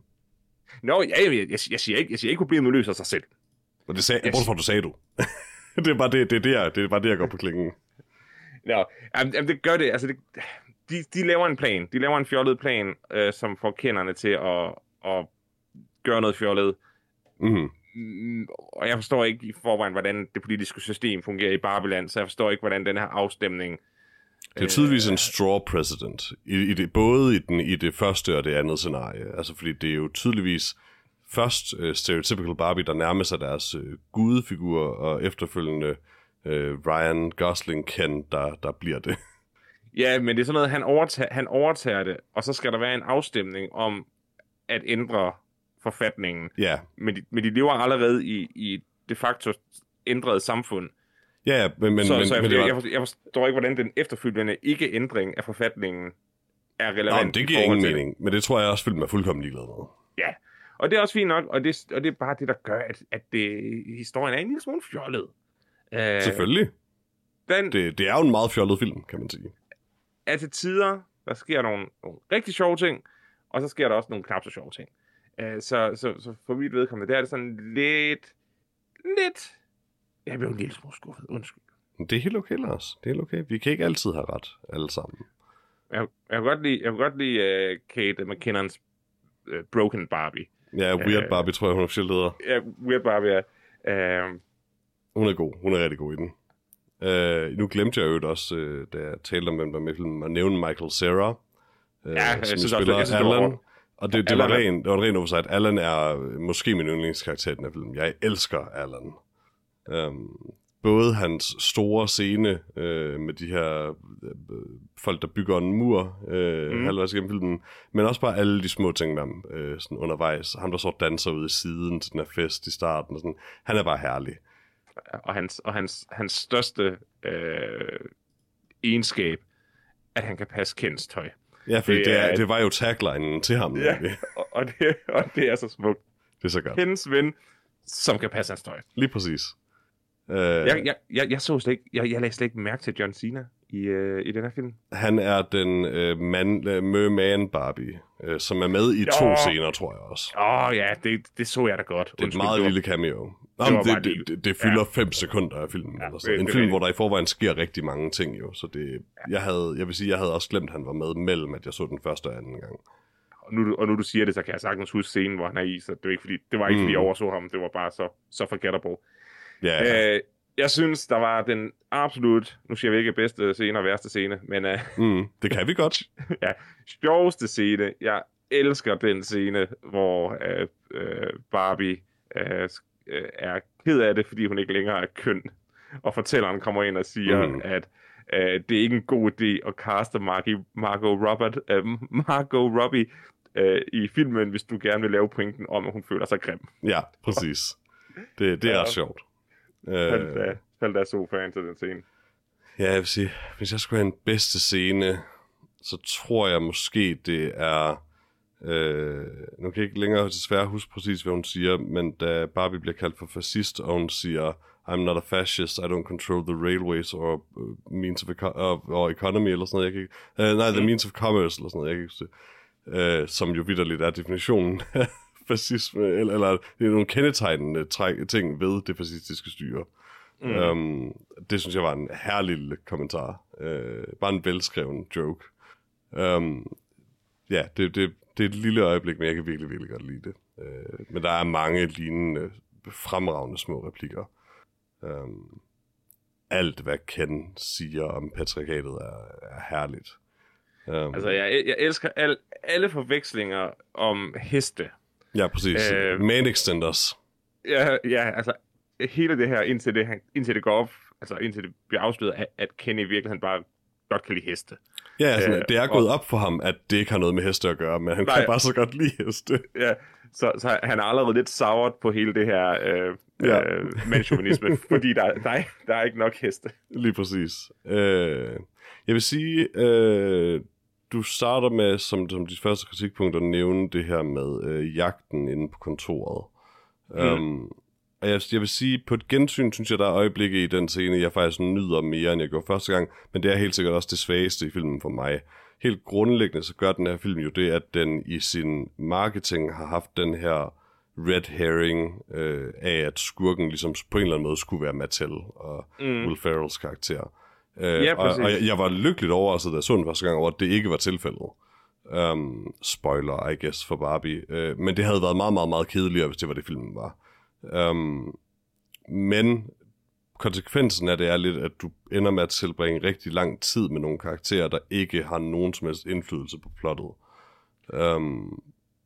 Nå, ja, jeg, jeg, jeg, siger ikke, jeg siger ikke, problemet løser sig selv. Og det sagde, bortset fra, du sagde du. det er bare det, det, er der, det er bare det, jeg går på klingen. Nå, jamen, det gør det. Altså, det, de, de laver en plan. De laver en fjollet plan, øh, som får kenderne til at, at gøre noget fjollet. Mm. Mm, og jeg forstår ikke i forvejen, hvordan det politiske system fungerer i Barbieland, så jeg forstår ikke, hvordan den her afstemning... Det er jo tydeligvis en straw president. I, i det, både i, den, i det første og det andet scenarie. Altså, fordi det er jo tydeligvis først uh, stereotypical Barbie, der nærmer sig deres uh, gudefigur, og efterfølgende uh, Ryan Gosling Ken, der, der bliver det. Ja, men det er sådan noget, han overtager, han overtager det, og så skal der være en afstemning om at ændre forfatningen. ja, Men de, men de lever allerede i, i de facto ændret samfund. ja, ja, men, men, så, men, så jeg, men jeg, var, jeg, forstår, jeg forstår ikke, hvordan den efterfølgende ikke-ændring af forfatningen er relevant. Nå, det giver ingen mening. Men det tror jeg også, filmen er fuldkommen ligeglad med. Ja, og det er også fint nok, og det, og det er bare det, der gør, at, at det, historien er en lille smule fjollet. Uh, Selvfølgelig. Den Det, det er jo en meget fjollet film, kan man sige. er til tider, der sker nogle, nogle rigtig sjove ting, og så sker der også nogle knap så sjove ting. Uh, så, så, så for mit vedkommende, der er det sådan lidt, lidt, jeg blev en lille smule skuffet, undskyld. Det er helt okay, Lars. Det er helt okay. Vi kan ikke altid have ret, alle sammen. jeg, jeg kan godt lide, jeg kan godt lide uh, Kate McKinnons uh, Broken Barbie. Ja, Weird Øh. Barbie, tror jeg, hun officielt hedder. Ja, Weird Barbie, ja. Uh, Hun er god. Hun er rigtig god i den. Uh, nu glemte jeg jo også, uh, da jeg talte om, hvem der med filmen, at nævne Michael Cera, uh, jeg som synes også, spiller jeg synes, det Alan. hårdt. Og det, det, var Alan er- ren, det var en ren oversight. Alan er øh, måske min yndlingskarakter i den her film. Jeg elsker Alan. Um, både hans store scene øh, med de her øh, folk, der bygger en mur øh, Mm. halvvejs igennem filmen, men også bare alle de små ting med ham øh, sådan undervejs. Ham, der så danser ude i siden til den her fest i starten. Og sådan. Han er bare herlig. og hans, og hans, hans største øh, egenskab, at han kan passe Kens tøj. Ja, fordi Det det, er- det var jo taglinen til ham. Ja. nemlig. Og, det, og det er så smukt. Det er så godt. Kens ven, som kan passe hans tøj. Lige præcis. Uh, Jeg, jeg, jeg, jeg så slet ikke, jeg, jeg lagde slet ikke mærke til John Cena i, øh, i den her film. Han er den øh, man, øh, Merman Barbie, øh, som er med i Jo. to scener, tror jeg også. Åh oh, ja, det, det så jeg da godt. Det er et meget lille cameo. Bare det, det, det, det fylder 5 sekunder af filmen. Ja, eller så. det- En det film, rigtigt. hvor der i forvejen sker rigtig mange ting jo. Så det, jeg, havde, jeg vil sige, jeg havde også glemt, at han var med mellem, at jeg så den første og anden gang. Og nu, og nu du siger det, så kan jeg sagtens huske scenen, hvor han er i, så det var ikke fordi, det var ikke, fordi jeg Mm. overså ham. Det var bare så, så forgettable. Ja, ja. Øh, jeg synes, der var den absolut, nu siger vi ikke bedste scene og værste scene, men uh, Mm, det kan vi godt. ja, sjoveste scene. Jeg elsker den scene, hvor uh, uh, Barbie uh, uh, er ked af det, fordi hun ikke længere er køn. Og fortælleren kommer ind og siger, Mm. at uh, det er ikke en god idé at kaste Margie, Margot, Robert, uh, Margot Robbie uh, i filmen, hvis du gerne vil lave pointen om, at hun føler sig grim. Ja, præcis. Det, det er Ja. sjovt. Faldt Øh, af, faldt af sofaen til den scene. Ja, jeg vil sige, hvis jeg skulle have en bedste scene, så tror jeg måske, det er... Øh, nu kan jeg ikke længere desværre huske præcis, hvad hun siger, men da Barbie bliver kaldt for fascist, og hun siger, I'm not a fascist, I don't control the railways or uh, means of eco- or, economy, eller sådan noget, jeg kan ikke... Uh, nej, the Mm. means of commerce, eller sådan noget, jeg kan ikke. Uh, som jo vidderligt er definitionen af fascisme, eller, eller det er nogle kendetegnende ting ved det fascistiske styre. Mm. Um, det synes jeg var en herlig lille kommentar. Uh, bare en velskreven joke. Um, ja, det, det, det er et lille øjeblik, men jeg kan virkelig, virkelig godt lide det. Uh, men der er mange lignende, fremragende små replikker. Um, alt, hvad Ken siger om patriarkatet, er, er herligt. Um, Altså, jeg, jeg elsker al, alle forvekslinger om heste. ja, præcis. øh, Man extenders. Ja, ja, altså, hele det her, indtil det, indtil det går op, altså indtil det bliver afsløret, at, at Kenny i virkeligheden bare godt kan lide heste. Ja, altså, øh, det er og- gået op for ham, at det ikke har noget med heste at gøre, men han Nej. kan bare så godt lide heste. Ja, så, så han er allerede lidt soured på hele det her øh, Ja. øh, mandsjuvenisme, fordi der, der, er, der er ikke nok heste. Lige præcis. Øh, jeg vil sige, øh, du starter med, som, som de første kritikpunkter, at nævne det her med øh, jagten inde på kontoret. Mm. Um, og jeg, jeg vil sige, på et gensyn, synes jeg, der er øjeblikke i den scene, jeg faktisk nyder mere, end jeg gjorde første gang, men det er helt sikkert også det svageste i filmen for mig. Helt grundlæggende, så gør den her film jo det, at den i sin marketing har haft den her red herring øh, af, at skurken ligesom på en eller anden måde skulle være Mattel og mm. Will Ferrells karakter. Øh, Ja, og, præcis. og jeg, jeg var lykkeligt overrasket, da jeg så den første gang over, at det ikke var tilfældet. Um, spoiler, I guess, for Barbie. Uh, men det havde været meget, meget, meget kedeligere, hvis det var det, filmen var. Um, men konsekvensen af det er lidt, at du ender med at tilbringe rigtig lang tid med nogle karakterer, der ikke har nogen som helst indflydelse på plottet. Um,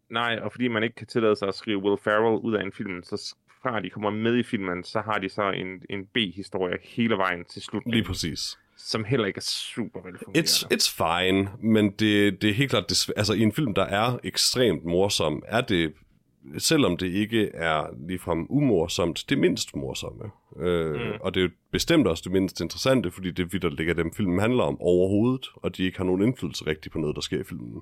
Nej, og fordi man ikke kan tillade sig at skrive Will Ferrell ud af en film, så fra de kommer med i filmen, så har de så en, en B-historie hele vejen til slutningen, lige præcis. som heller ikke er super velfungerende. It's, it's fine, men det, det er helt klart, det, altså i en film, der er ekstremt morsom, er det, selvom det ikke er ligefrem umorsomt, det mindst morsomme. Øh, mm. Og det er jo bestemt også det mindst interessante, fordi det vidt ligger dem filmen handler om overhovedet, og de ikke har nogen indflydelse rigtig på noget, der sker i filmen.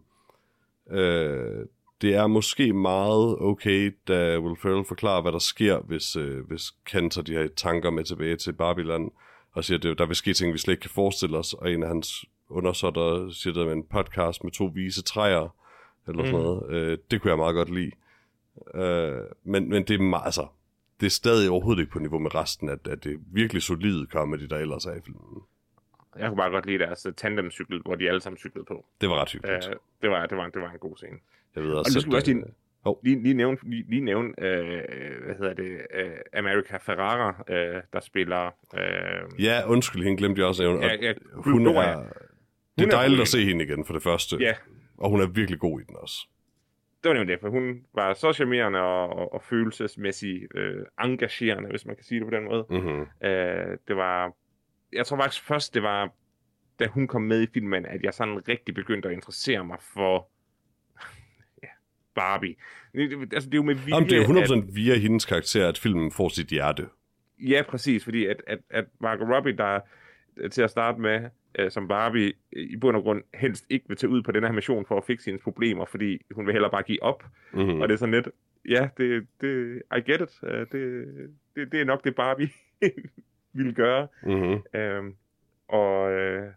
Øh, det er måske meget okay, da Will Ferrell forklarer, hvad der sker, hvis, øh, hvis Ken tager de her tanker med tilbage til Babylon, og siger, at det- der vil ske ting, vi slet ikke kan forestille os, og en af hans undersåtter siger det med en podcast med to vise træer, eller sådan noget. Øh, det kunne jeg meget godt lide. Øh, men, men det er meget, altså, det er stadig overhovedet ikke på niveau med resten af, af det virkelig solide comedy, der ellers er i filmen. Jeg kunne bare godt lide deres tandemcykel, hvor de alle sammen cyklede på. Det var ret hyggeligt. Øh, det, var, det, var, det var en god scene. Jeg ved Og også, nu skal vi også at, lige, Hov. lige, lige nævne, lige, lige nævne øh, hvad hedder det, øh, America Ferrara, øh, der spiller... Øh, Ja, undskyld, hende glemte jeg også at nævne. Ja, Og ja, hun Gloria. er, det Hun er dejligt at se hende igen, for det første. ja, Og hun er virkelig god i den også. Det var nemlig det, for hun var så charmerende og, og, og følelsesmæssigt øh, engagerende, hvis man kan sige det på den måde. Mm-hmm. Øh, det var... Jeg tror faktisk først, det var, da hun kom med i filmen, at jeg sådan rigtig begyndte at interessere mig for ja, Barbie. Det, altså, det er jo med vilje, Jamen, det er jo at- 100% via hendes karakter, at filmen får sit hjerte. Ja, præcis, fordi at, at, at Margot Robbie, der til at starte med, øh, som Barbie, øh, i bund og grund helst ikke vil tage ud på den her mission for at fikse hendes problemer, fordi hun vil hellere bare give op. Mm-hmm. Mm. Og det er sådan lidt, ja, det, det, I get it. Uh, det, det, det er nok det, Barbie ville gøre. Mm-hmm. Øhm, og øh,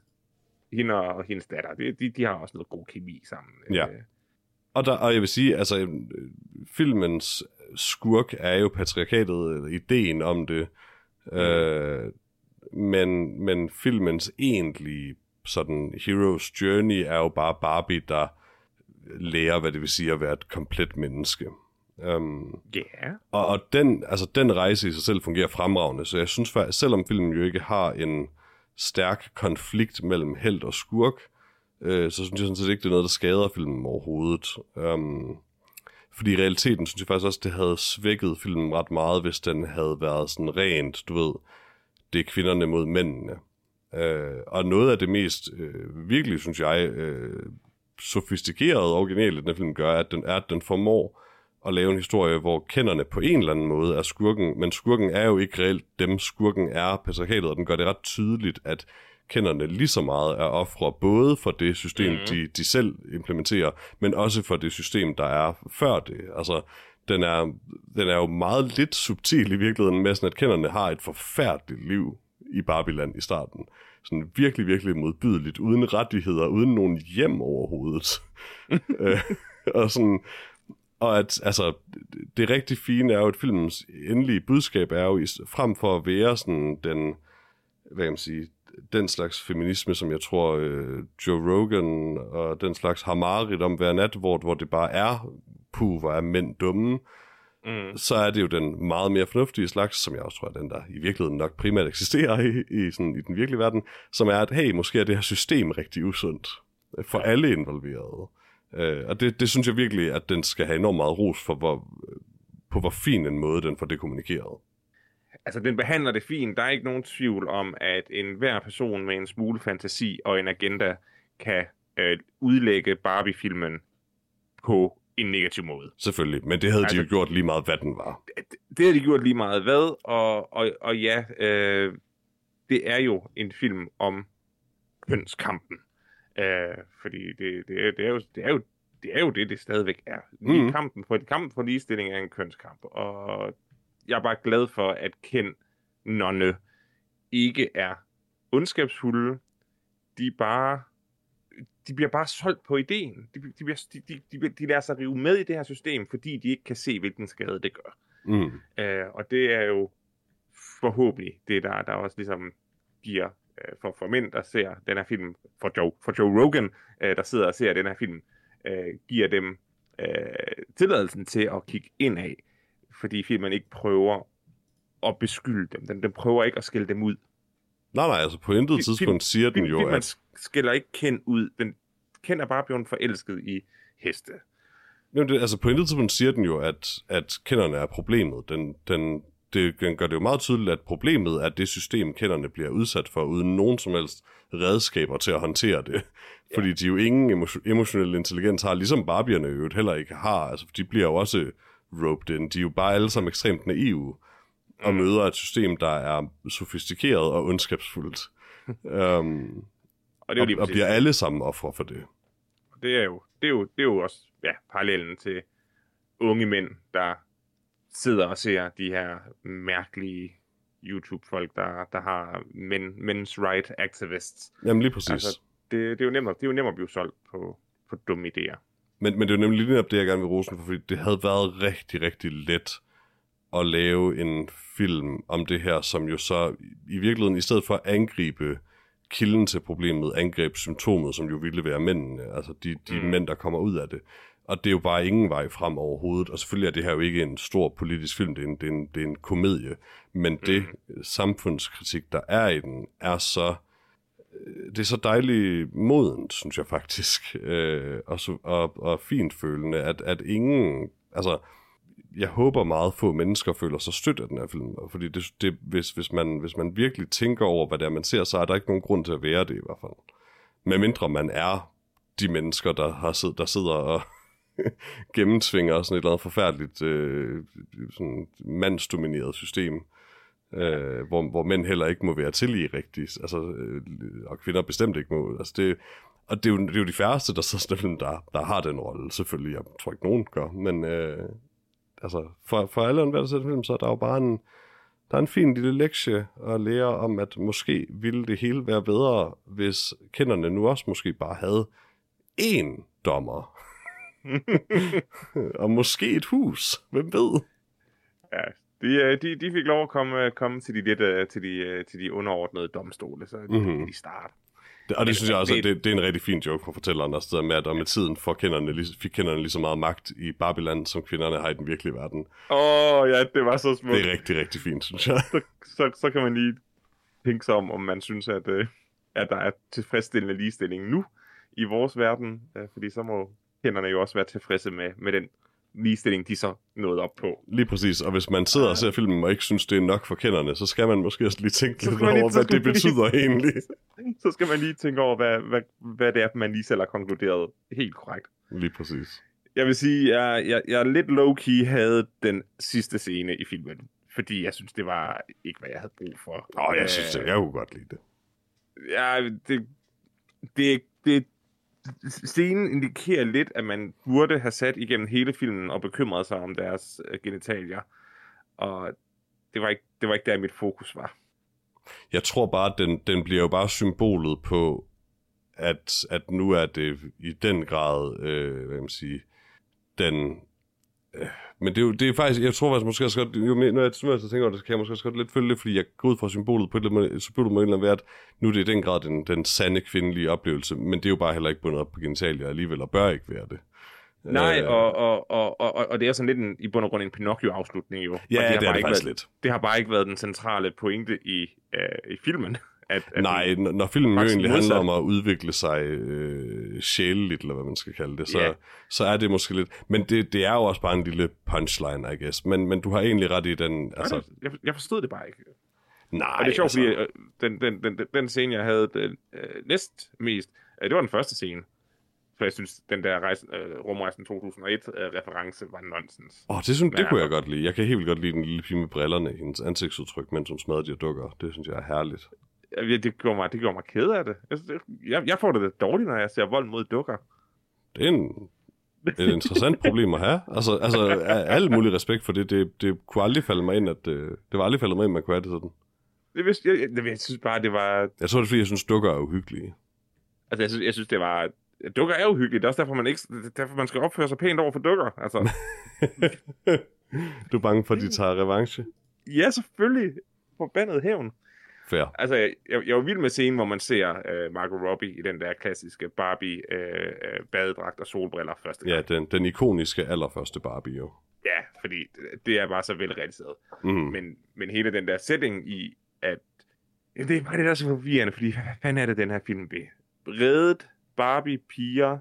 hende og hendes datter, de, de, de har også noget god kemi sammen. Ja. Øh, Og, der, og jeg vil sige, altså, øh, filmens skurk er jo patriarkatet, eller ideen om det. Øh, men, men filmens egentlige sådan hero's journey er jo bare Barbie, der lærer, hvad det vil sige at være et komplet menneske. Um, Ja. og, og den, altså, den rejse i sig selv fungerer fremragende, så jeg synes faktisk, selvom filmen jo ikke har en stærk konflikt mellem held og skurk, øh, så synes jeg sådan set ikke, det er noget, der skader filmen overhovedet. Um, fordi i realiteten synes jeg faktisk også, det havde svækket filmen ret meget, hvis den havde været sådan rent, du ved, det er kvinderne mod mændene. Øh, og noget af det mest øh, virkelig, synes jeg, øh, sofistikerede og originale, den film gør, at den, er, at den formår at lave en historie, hvor kenderne på en eller anden måde er skurken, men skurken er jo ikke reelt dem, skurken er patriarkatet, og den gør det ret tydeligt, at kenderne lige så meget er ofre, både for det system, mm. de, de selv implementerer, men også for det system, der er før det. Altså, den er, den er jo meget lidt subtil i virkeligheden med, sådan at kenderne har et forfærdeligt liv i Babyland i starten. Sådan virkelig, virkelig modbydeligt, uden rettigheder, uden nogen hjem overhovedet. øh, og sådan, og at, altså, det rigtig fine er jo, at filmens endelige budskab er jo, frem for at være sådan den, hvad kan man sige, den slags feminisme, som jeg tror øh, Joe Rogan og den slags har mareridt om hver nat, hvor, hvor det bare er, puh, hvor er mænd dumme, Mm. så er det jo den meget mere fornuftige slags, som jeg også tror er den, der i virkeligheden nok primært eksisterer i, i, sådan, i den virkelige verden, som er, at hey, måske er det her system rigtig usundt for alle involverede. Øh, og det, det synes jeg virkelig, at den skal have enormt meget ros for, hvor, på hvor fin en måde den får det kommunikeret. Altså, den behandler det fint. Der er ikke nogen tvivl om, at enhver person med en smule fantasi og en agenda kan øh, udlægge Barbie-filmen på en negativ måde. Selvfølgelig, men det havde altså, de jo Altså- gjort lige meget, hvad den var. Det har de gjort lige meget hvad, og, og, og ja, øh, det er jo en film om kønskampen. Øh, fordi det, det, er, det, er jo, det, er jo, det er jo det, det stadigvæk er. Lige Mhm. kampen, for, kampen for ligestilling er en kønskamp, og jeg er bare glad for, at Ken Nonne ikke er ondskabsfulde. De bare de bliver bare solgt på ideen. De, de, bliver, de, de, de, de lader sig rive med i det her system, fordi de ikke kan se, hvilken skade det gør. Mm. Øh, og det er jo forhåbentlig det, der, der også ligesom giver øh, for, for mænd, der ser den her film, for Joe, for Joe Rogan, øh, der sidder og ser den her film, øh, giver dem øh, tilladelsen til at kigge ind af, fordi filmen ikke prøver at beskylde dem. Den, den prøver ikke at skælde dem ud. Nej, nej, altså på intet tidspunkt siger den jo, at... skælder ikke Ken ud. Den Ken er bare blevet forelsket i heste. Jamen, det, altså på intet tidspunkt siger den jo, at, at kenderne er problemet. Den, den, det, den gør det jo meget tydeligt, at problemet er det system, kenderne bliver udsat for, uden nogen som helst redskaber til at håndtere det. Fordi de jo ingen emo- emotionel intelligens har, ligesom Barbierne jo heller ikke har. Altså, de bliver jo også roped in. De er jo bare alle sammen ekstremt naive og møder et system, der er sofistikeret og ondskabsfuldt. um, Og det er jo og, lige og bliver alle sammen ofre for det. det er jo, det er jo, det er jo også ja, parallellen til unge mænd, der sidder og ser de her mærkelige YouTube-folk, der, der har men, men's right activists. Jamen lige præcis. Altså, det, det, er jo nemmere, det er jo nemmere at blive solgt på, på dumme idéer. Men, men det er jo nemlig lige netop det, jeg gerne vil rosen for, fordi det havde været rigtig, rigtig let at lave en film om det her, som jo så i virkeligheden, i stedet for at angribe kilden til problemet angreb symptomet, som jo ville være mændene, altså de, de mm. mænd, der kommer ud af det. Og det er jo bare ingen vej frem overhovedet. Og selvfølgelig er det her jo ikke en stor politisk film, det er en, det er en, det er en komedie. Men det mm. samfundskritik, der er i den, er så øh, det er så dejligt modent, synes jeg faktisk, øh, og, så, og, og fint følende, at, at ingen, altså, jeg håber meget få mennesker føler sig stødt af den her film, fordi det, det, hvis, hvis, man, hvis man virkelig tænker over, hvad det er, man ser, så er der ikke nogen grund til at være det i hvert fald. Medmindre man er de mennesker, der, har sid, der sidder og gennemtvinger sådan et eller andet forfærdeligt øh, sådan mandsdomineret system, øh, hvor, hvor mænd heller ikke må være til i rigtigt, altså, øh, og kvinder bestemt ikke må. Altså det, og det er, jo, det er jo de færreste, der så sådan der, der har den rolle, selvfølgelig. Jeg tror ikke, nogen gør, men øh, altså, for, for alle der ser film, så er der jo bare en, der er en fin lille lektie at lære om, at måske ville det hele være bedre, hvis kenderne nu også måske bare havde én dommer. og måske et hus. Hvem ved? Ja, de, øh, de, de fik lov at komme, komme til de, lidt, øh, til de, øh, til de underordnede domstole, så mm-hmm. de start. Det, og det synes jeg også, det, det, det er en rigtig fin joke fra fortælleren, der stedet med, at med tiden får kenderne, fik kenderne lige så meget magt i Babylon, som kvinderne har i den virkelige verden. Åh, oh, ja, det var så smukt. Det er rigtig, rigtig fint, synes jeg. Så, så, så kan man lige tænke sig om, om man synes, at, at der er tilfredsstillende ligestilling nu i vores verden, fordi så må kenderne jo også være tilfredse med, med den ligestilling, de så nåede op på. Lige præcis, og hvis man sidder og ser filmen og ikke synes, det er nok for kenderne, så skal man måske også lige tænke lidt over, lige, hvad det betyder lige, egentlig. Så skal man lige tænke over, hvad, hvad, hvad det er, man lige selv har konkluderet helt korrekt. Lige præcis. Jeg vil sige, jeg, jeg, jeg lidt low-key havde den sidste scene i filmen, fordi jeg synes, det var ikke, hvad jeg havde brug for. Åh, oh, jeg synes, det, jeg kunne godt lide det. Ja, det, det, det, scenen indikerer lidt, at man burde have sat igennem hele filmen og bekymret sig om deres øh, genitalier. Og det var, ikke, det var ikke der, mit fokus var. Jeg tror bare, at den, den bliver jo bare symbolet på, at, at nu er det i den grad, øh, hvad man sige, den men det er, jo, det er faktisk, jeg tror faktisk måske også godt, jo mere, når jeg, når jeg tænker over det, så kan jeg måske også godt lidt følge det, fordi jeg går ud fra symbolet på et eller andet, symbolet må være, at nu er det i den grad den, den sande kvindelige oplevelse, men det er jo bare heller ikke bundet op på genitalier alligevel, og bør ikke være det. Nej, øh, og, og, og, og, og det er sådan lidt en, i bund og grund en Pinocchio-afslutning jo. Ja, og det, det er det faktisk været, lidt. Det har bare ikke været den centrale pointe i, øh, i filmen. At, at Nej, når filmen jo egentlig handler om at udvikle sig øh, sjæleligt, eller hvad man skal kalde det, så, yeah. så er det måske lidt... Men det, det er jo også bare en lille punchline, I guess. Men, men du har egentlig ret i den... Altså... Jeg, jeg forstod det bare ikke. Nej, Og det er sjovt, altså... fordi øh, den, den, den, den, scene, jeg havde den, øh, næst mest, øh, det var den første scene. For jeg synes, den der rejse, øh, rumrejsen 2001-reference øh, var nonsens. Åh, oh, det, synes, det kunne jeg godt lide. Jeg kan helt vildt godt lide den lille pige med brillerne, hendes ansigtsudtryk, mens hun smadrer de dukker. Det synes jeg er herligt. Det gjorde mig, det gjorde mig ked af det. Jeg, jeg får det lidt dårligt, når jeg ser vold mod dukker. Det er en, et interessant problem at have. Altså, altså al mulig respekt for det. det. Det kunne aldrig falde mig ind, at det, det var aldrig faldet mig ind, at man kunne have det sådan. Det vidste, jeg, jeg, jeg synes bare, det var... Jeg tror, det er, fordi jeg synes, dukker er uhyggelige. Altså, jeg synes, jeg synes det var... Dukker er uhyggelige. Det er også derfor, man, ikke, derfor, man skal opføre sig pænt over for dukker. Altså. du er bange for, at de tager revanche? Ja, selvfølgelig. Forbandet hævn. Fair. Altså, jeg, jeg var vild med scenen, hvor man ser uh, Margot Robbie i den der klassiske Barbie uh, badedragt og solbriller første gang. Ja, den, den ikoniske allerførste Barbie jo. Ja, fordi det er bare så velrealiseret. Mm. Men, men hele den der setting i, at det er bare det, der er så forvirrende, fordi hvad fanden er det, den her film vil? Reddet Barbie piger.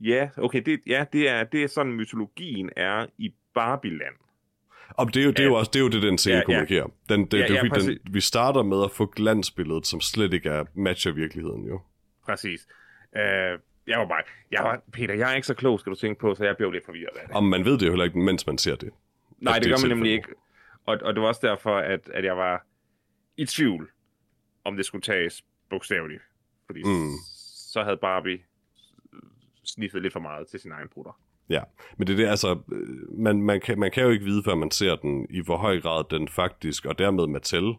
Ja, okay, det, ja, det er, det er sådan, mytologien er i Barbie-land. Og det er jo, det er jo også det, er jo det den scene ja, kommunikerer. Den, det, ja, det, ja, den, vi starter med at få glansbilledet, som slet ikke er matcher virkeligheden jo. Præcis. Uh, jeg var bare, jeg var, Peter, jeg er ikke så klog, skal du tænke på, så jeg blev lidt forvirret af det. Og man ved det jo heller ikke, mens man ser det. Nej, det, det gør man nemlig ikke. Og, og det var også derfor, at, at jeg var i tvivl, om det skulle tages bogstaveligt. Fordi mm. så havde Barbie sniffet lidt for meget til sin egen brutter. Ja, men det er det, altså, man, man, kan, man kan jo ikke vide, før man ser den, i hvor høj grad den faktisk, og dermed Mattel,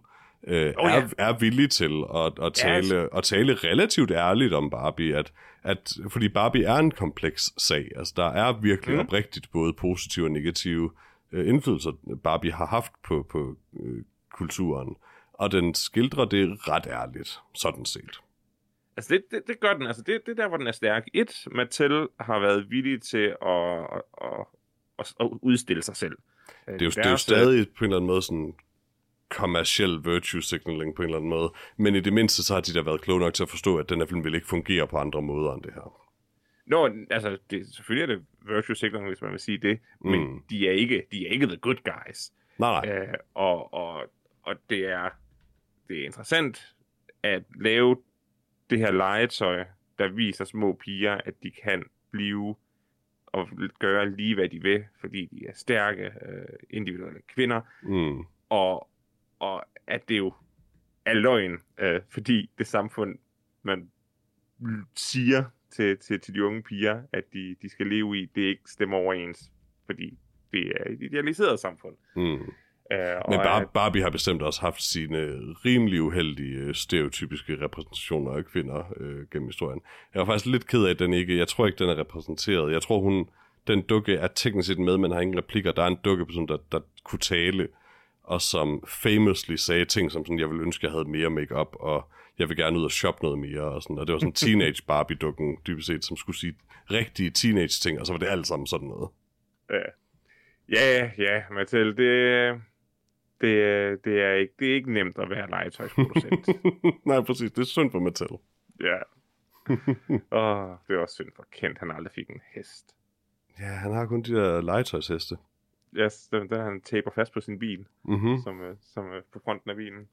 øh, oh, ja. er, er villig til at, at, tale, ja, altså. at tale relativt ærligt om Barbie, at, at, fordi Barbie er en kompleks sag. Altså, der er virkelig mm. oprigtigt både positive og negative øh, indflydelser, Barbie har haft på, på øh, kulturen. Og den skildrer det ret ærligt, sådan set. Altså, det, det, det gør den. Altså, det, det er der, hvor den er stærk. Et, Mattel har været villig til at, at, at, at, udstille sig selv. Det er, jo, det er jo stadig på en eller anden måde sådan kommersiel virtue signaling på en eller anden måde. Men i det mindste, så har de da været kloge nok til at forstå, at den her film vil ikke fungere på andre måder end det her. Nå, altså, det, selvfølgelig er det virtue signaling, hvis man vil sige det, men mm. de, er ikke, de er ikke the good guys. Nej, nej. Øh, og, og, og det er det er interessant at lave det her legetøj, der viser små piger, at de kan blive og gøre lige, hvad de vil, fordi de er stærke øh, individuelle kvinder. Mm. Og, og at det jo er løgn, øh, fordi det samfund, man siger til, til, til de unge piger, at de, de skal leve i, det ikke stemmer overens, fordi det er et idealiseret samfund. Mm. Uh, Men Bar- Barbie har bestemt også haft sine rimelig uheldige øh, stereotypiske repræsentationer af kvinder øh, gennem historien. Jeg var faktisk lidt ked af, at den ikke... Jeg tror ikke, den er repræsenteret. Jeg tror, hun... Den dukke er teknisk set med, men har ingen replikker. Der er en dukke, der, der kunne tale, og som famously sagde ting, som sådan, jeg ville ønske, jeg havde mere makeup og jeg vil gerne ud og shoppe noget mere, og, sådan, og det var sådan teenage Barbie-dukken, dybest set, som skulle sige rigtige teenage-ting, og så var det alt sammen sådan noget. Ja, ja, ja Mathilde, det, det, det, er ikke, det er ikke nemt at være legetøjsproducent. Nej, præcis. Det er synd for Mattel. Ja. Åh, det er også synd for Kent, han aldrig fik en hest. Ja, han har kun de der legetøjsheste. Ja, yes, den, den han taber fast på sin bil, mm-hmm. som, øh, som er på fronten af bilen.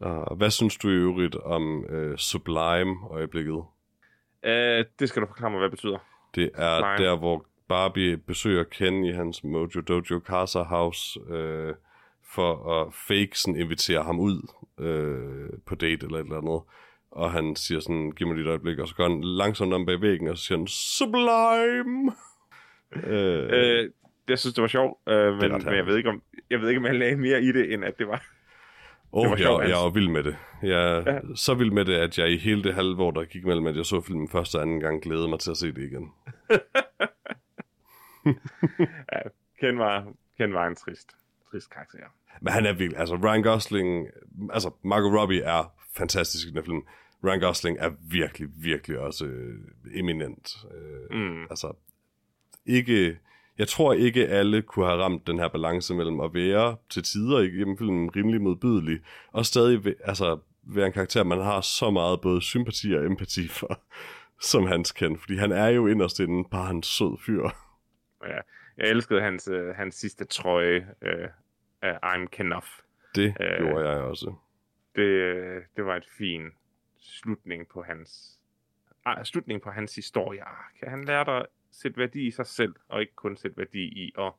Og hvad synes du i øvrigt om uh, Sublime-øjeblikket? Uh, det skal du forklare mig, hvad det betyder. Det er Sublime. der, hvor Barbie besøger Ken i hans Mojo Dojo Casa House, uh, for at fake sådan invitere ham ud øh, på date eller et eller andet. Og han siger sådan, giv mig lige et øjeblik, og så går han langsomt om bag væggen, og så siger han, Sublime! øh, øh, jeg synes, det var sjovt, øh, men, men jeg, ved ikke, om, jeg ved ikke, om jeg lagde mere i det, end at det var... Åh, oh, jeg, jeg var vild med det. Jeg er ja. så vild med det, at jeg i hele det halve år, der gik mellem, at jeg så filmen første og anden gang, glædede mig til at se det igen. ja, Ken var, Ken var en trist, trist karakter. Men han er virkelig, altså Ryan Gosling, altså Margot Robbie er fantastisk i den film. Ryan Gosling er virkelig, virkelig også øh, eminent. Øh, mm. Altså, ikke, jeg tror ikke alle kunne have ramt den her balance mellem at være til tider igennem filmen rimelig modbydelig, og stadig altså, være en karakter, man har så meget både sympati og empati for, som hans kendt, fordi han er jo inderst inden bare en sød fyr. Ja, jeg elskede hans, øh, hans sidste trøje, øh, uh, I'm Kenough. Det uh, gjorde jeg også. Det, det var et fin slutning på hans uh, slutning på hans historie. Kan han lære dig at sætte værdi i sig selv, og ikke kun sætte værdi i, at,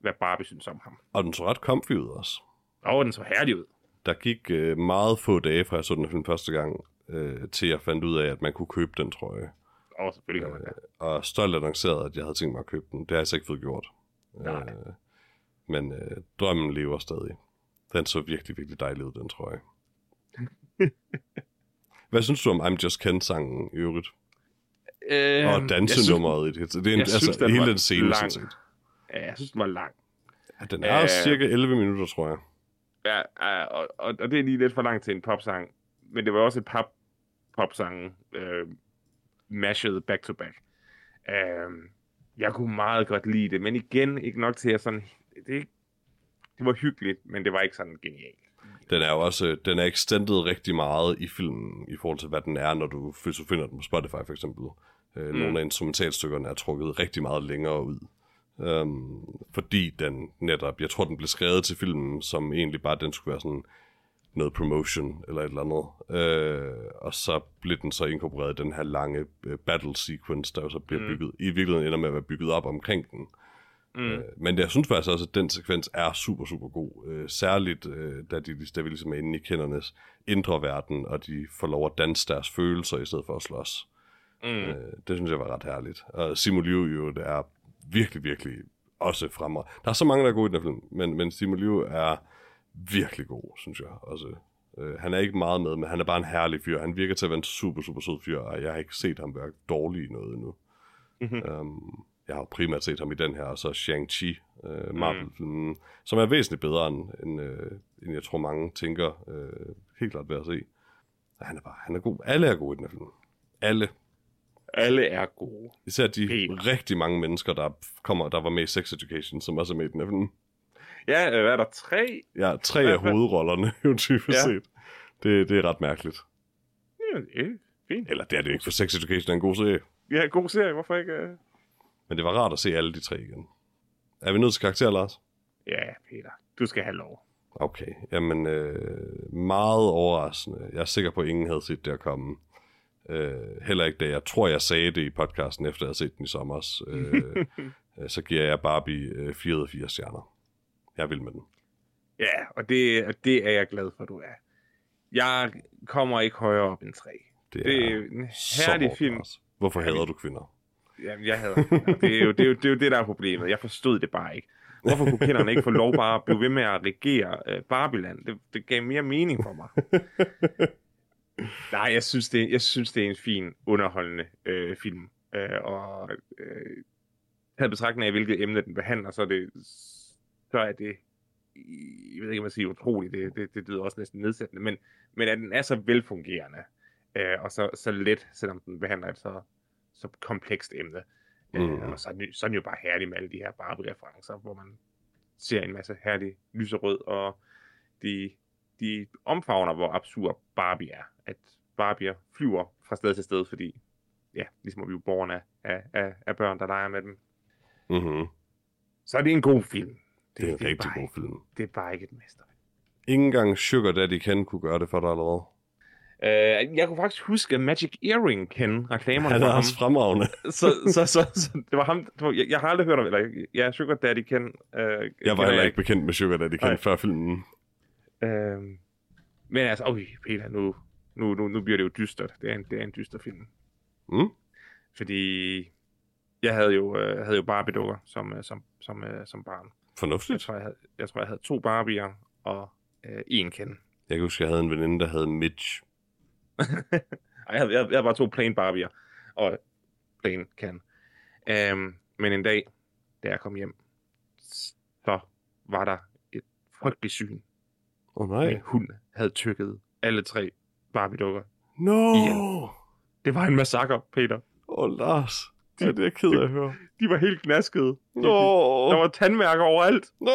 hvad Barbie synes om ham. Og den så ret comfy ud også. Og den så herlig ud. Der gik uh, meget få dage fra jeg så den film første gang, uh, til jeg fandt ud af, at man kunne købe den trøje. Og selvfølgelig kan man det. Og stolt annoncerede, at jeg havde tænkt mig at købe den. Det har jeg altså ikke fået gjort. Nej. Uh, men øh, drømmen lever stadig. Den så virkelig, virkelig dejlig ud, den tror jeg. Hvad synes du om I'm Just Ken-sangen i øvrigt? Øh, og dansenummeret i det. Det er en, altså, synes, den hele den scene, sådan set. Ja, jeg synes, den var lang. Ja, den er øh, cirka 11 minutter, tror jeg. Ja, og, og, og det er lige lidt for langt til en popsang. Men det var også et pop, popsang, øh, mashed back to back. Øh, jeg kunne meget godt lide det, men igen, ikke nok til at sådan det, det var hyggeligt, men det var ikke sådan genialt. Den er jo også, den er extended rigtig meget i filmen, i forhold til hvad den er, når du, finder den på Spotify for eksempel. Øh, mm. Nogle af instrumentalstykkerne er trukket rigtig meget længere ud. Um, fordi den netop, jeg tror den blev skrevet til filmen, som egentlig bare den skulle være sådan noget promotion eller et eller andet. Uh, og så blev den så inkorporeret i den her lange uh, battle sequence, der jo så bliver mm. bygget, i virkeligheden ender med at være bygget op omkring den. Mm. Øh, men jeg synes faktisk også, at den sekvens er super, super god. Øh, særligt, øh, da, de, da vi ligesom er inde i kendernes indre verden, og de får lov at danse deres følelser, i stedet for at slås. Mm. Øh, det synes jeg var ret herligt. Og Simu Liu jo, det er virkelig, virkelig også fremmer. Der er så mange, der er gode i den film, men, men Simu Liu er virkelig god, synes jeg også. Øh, han er ikke meget med, men han er bare en herlig fyr. Han virker til at være en super, super sød fyr, og jeg har ikke set ham være dårlig i noget endnu. Mm-hmm. Um, jeg har primært set ham i den her, og så Shang-Chi, øh, Marvel-filmen, mm. som er væsentligt bedre end, end, øh, end jeg tror mange tænker, øh, helt klart værd at se. Han er bare, han er god. Alle er gode i den her film. Alle. Alle er gode. Især de Helt. rigtig mange mennesker, der kommer, der var med i Sex Education, som også er med i den her film. Ja, øh, hvad er der? Tre? Ja, tre af hovedrollerne, jo typisk Ja. set. Det, det er ret mærkeligt. Ja, det er fint. Eller det er det ikke, for Sex Education er en god serie. Ja, god serie. Hvorfor ikke? øh? Men det var rart at se alle de tre igen. Er vi nødt til karakter, Lars? Ja, Peter. Du skal have lov. Okay, jamen øh, meget overraskende. Jeg er sikker på, at ingen havde set det at komme. Øh, heller ikke da jeg tror, jeg sagde det i podcasten, efter jeg havde set den i sommer. Øh, så giver jeg Barbie øh, 4 ud af 4 stjerner. Jeg vil med den. Ja, og det, og det er jeg glad for, du er. Jeg kommer ikke højere op end tre. Det, Det er er en herlig film. Hvorfor hader du kvinder? Jamen, jeg havde. Altså, det er, jo, det, er jo, det er jo det, der er problemet. Jeg forstod det bare ikke. Hvorfor kunne kenderne ikke få lov bare at blive ved med at regere øh, Barbiland? Det, det gav mere mening for mig. Nej, jeg synes, det, jeg synes, det er en fin, underholdende øh, film. Øh, og øh, havde betragtning af, hvilket emne den behandler, så er det, så er det jeg ved ikke, om jeg siger utroligt, det, det, det lyder også næsten nedsættende, men, men at den er så velfungerende, øh, og så, så let, selvom den behandler et så, så komplekst emne. Mm. Øh, og så er, den, jo- så er den jo bare herlig med alle de her Barbie-referencer, hvor man ser en masse herlig lyserød, og de, de omfavner, hvor absurd Barbie er. At Barbier flyver fra sted til sted, fordi, ja, ligesom vi er jo borgerne af, af, af børn, der leger med dem. Mm-hmm. Så er det en god film. Det er en rigtig bare, god film. Det er bare ikke et mester. Ingen engang Sugar Daddy Ken kunne gøre det for dig allerede. Uh, jeg kunne faktisk huske Magic Earring Ken reklamerne Han er også fremragende. så, så, så, så, det var ham. Det var, jeg, jeg har aldrig hørt om, eller ja, Sugar Daddy Ken. Uh, Jeg var heller ikke bekendt med Sugar Daddy Ken før filmen. Uh, men altså, okay, Peter, nu, nu, nu, nu bliver det jo dystert. Det er en, det er en dyster film. Mm? Fordi jeg havde jo, uh, havde jo Barbie-dukker som, uh, som, som, uh, som barn. Jeg Fornuftigt. tror, jeg havde, jeg tror, jeg havde to Barbier og uh, en Ken. Jeg kan huske, jeg havde en veninde, der hed Mitch. Jeg havde, jeg, jeg havde bare to plain Barbier og plain Ken. Um, men en dag, da jeg kom hjem, så var der et frygteligt syn. Oh, nej. Hund havde tykket alle tre Barbie-dukker. No! Igen. Det var en massakre, Peter. Åh, oh, Lars. Det er det, jeg er ked af at høre. De var helt knaskede. De- Nå! Der var tandmærker overalt. Nå!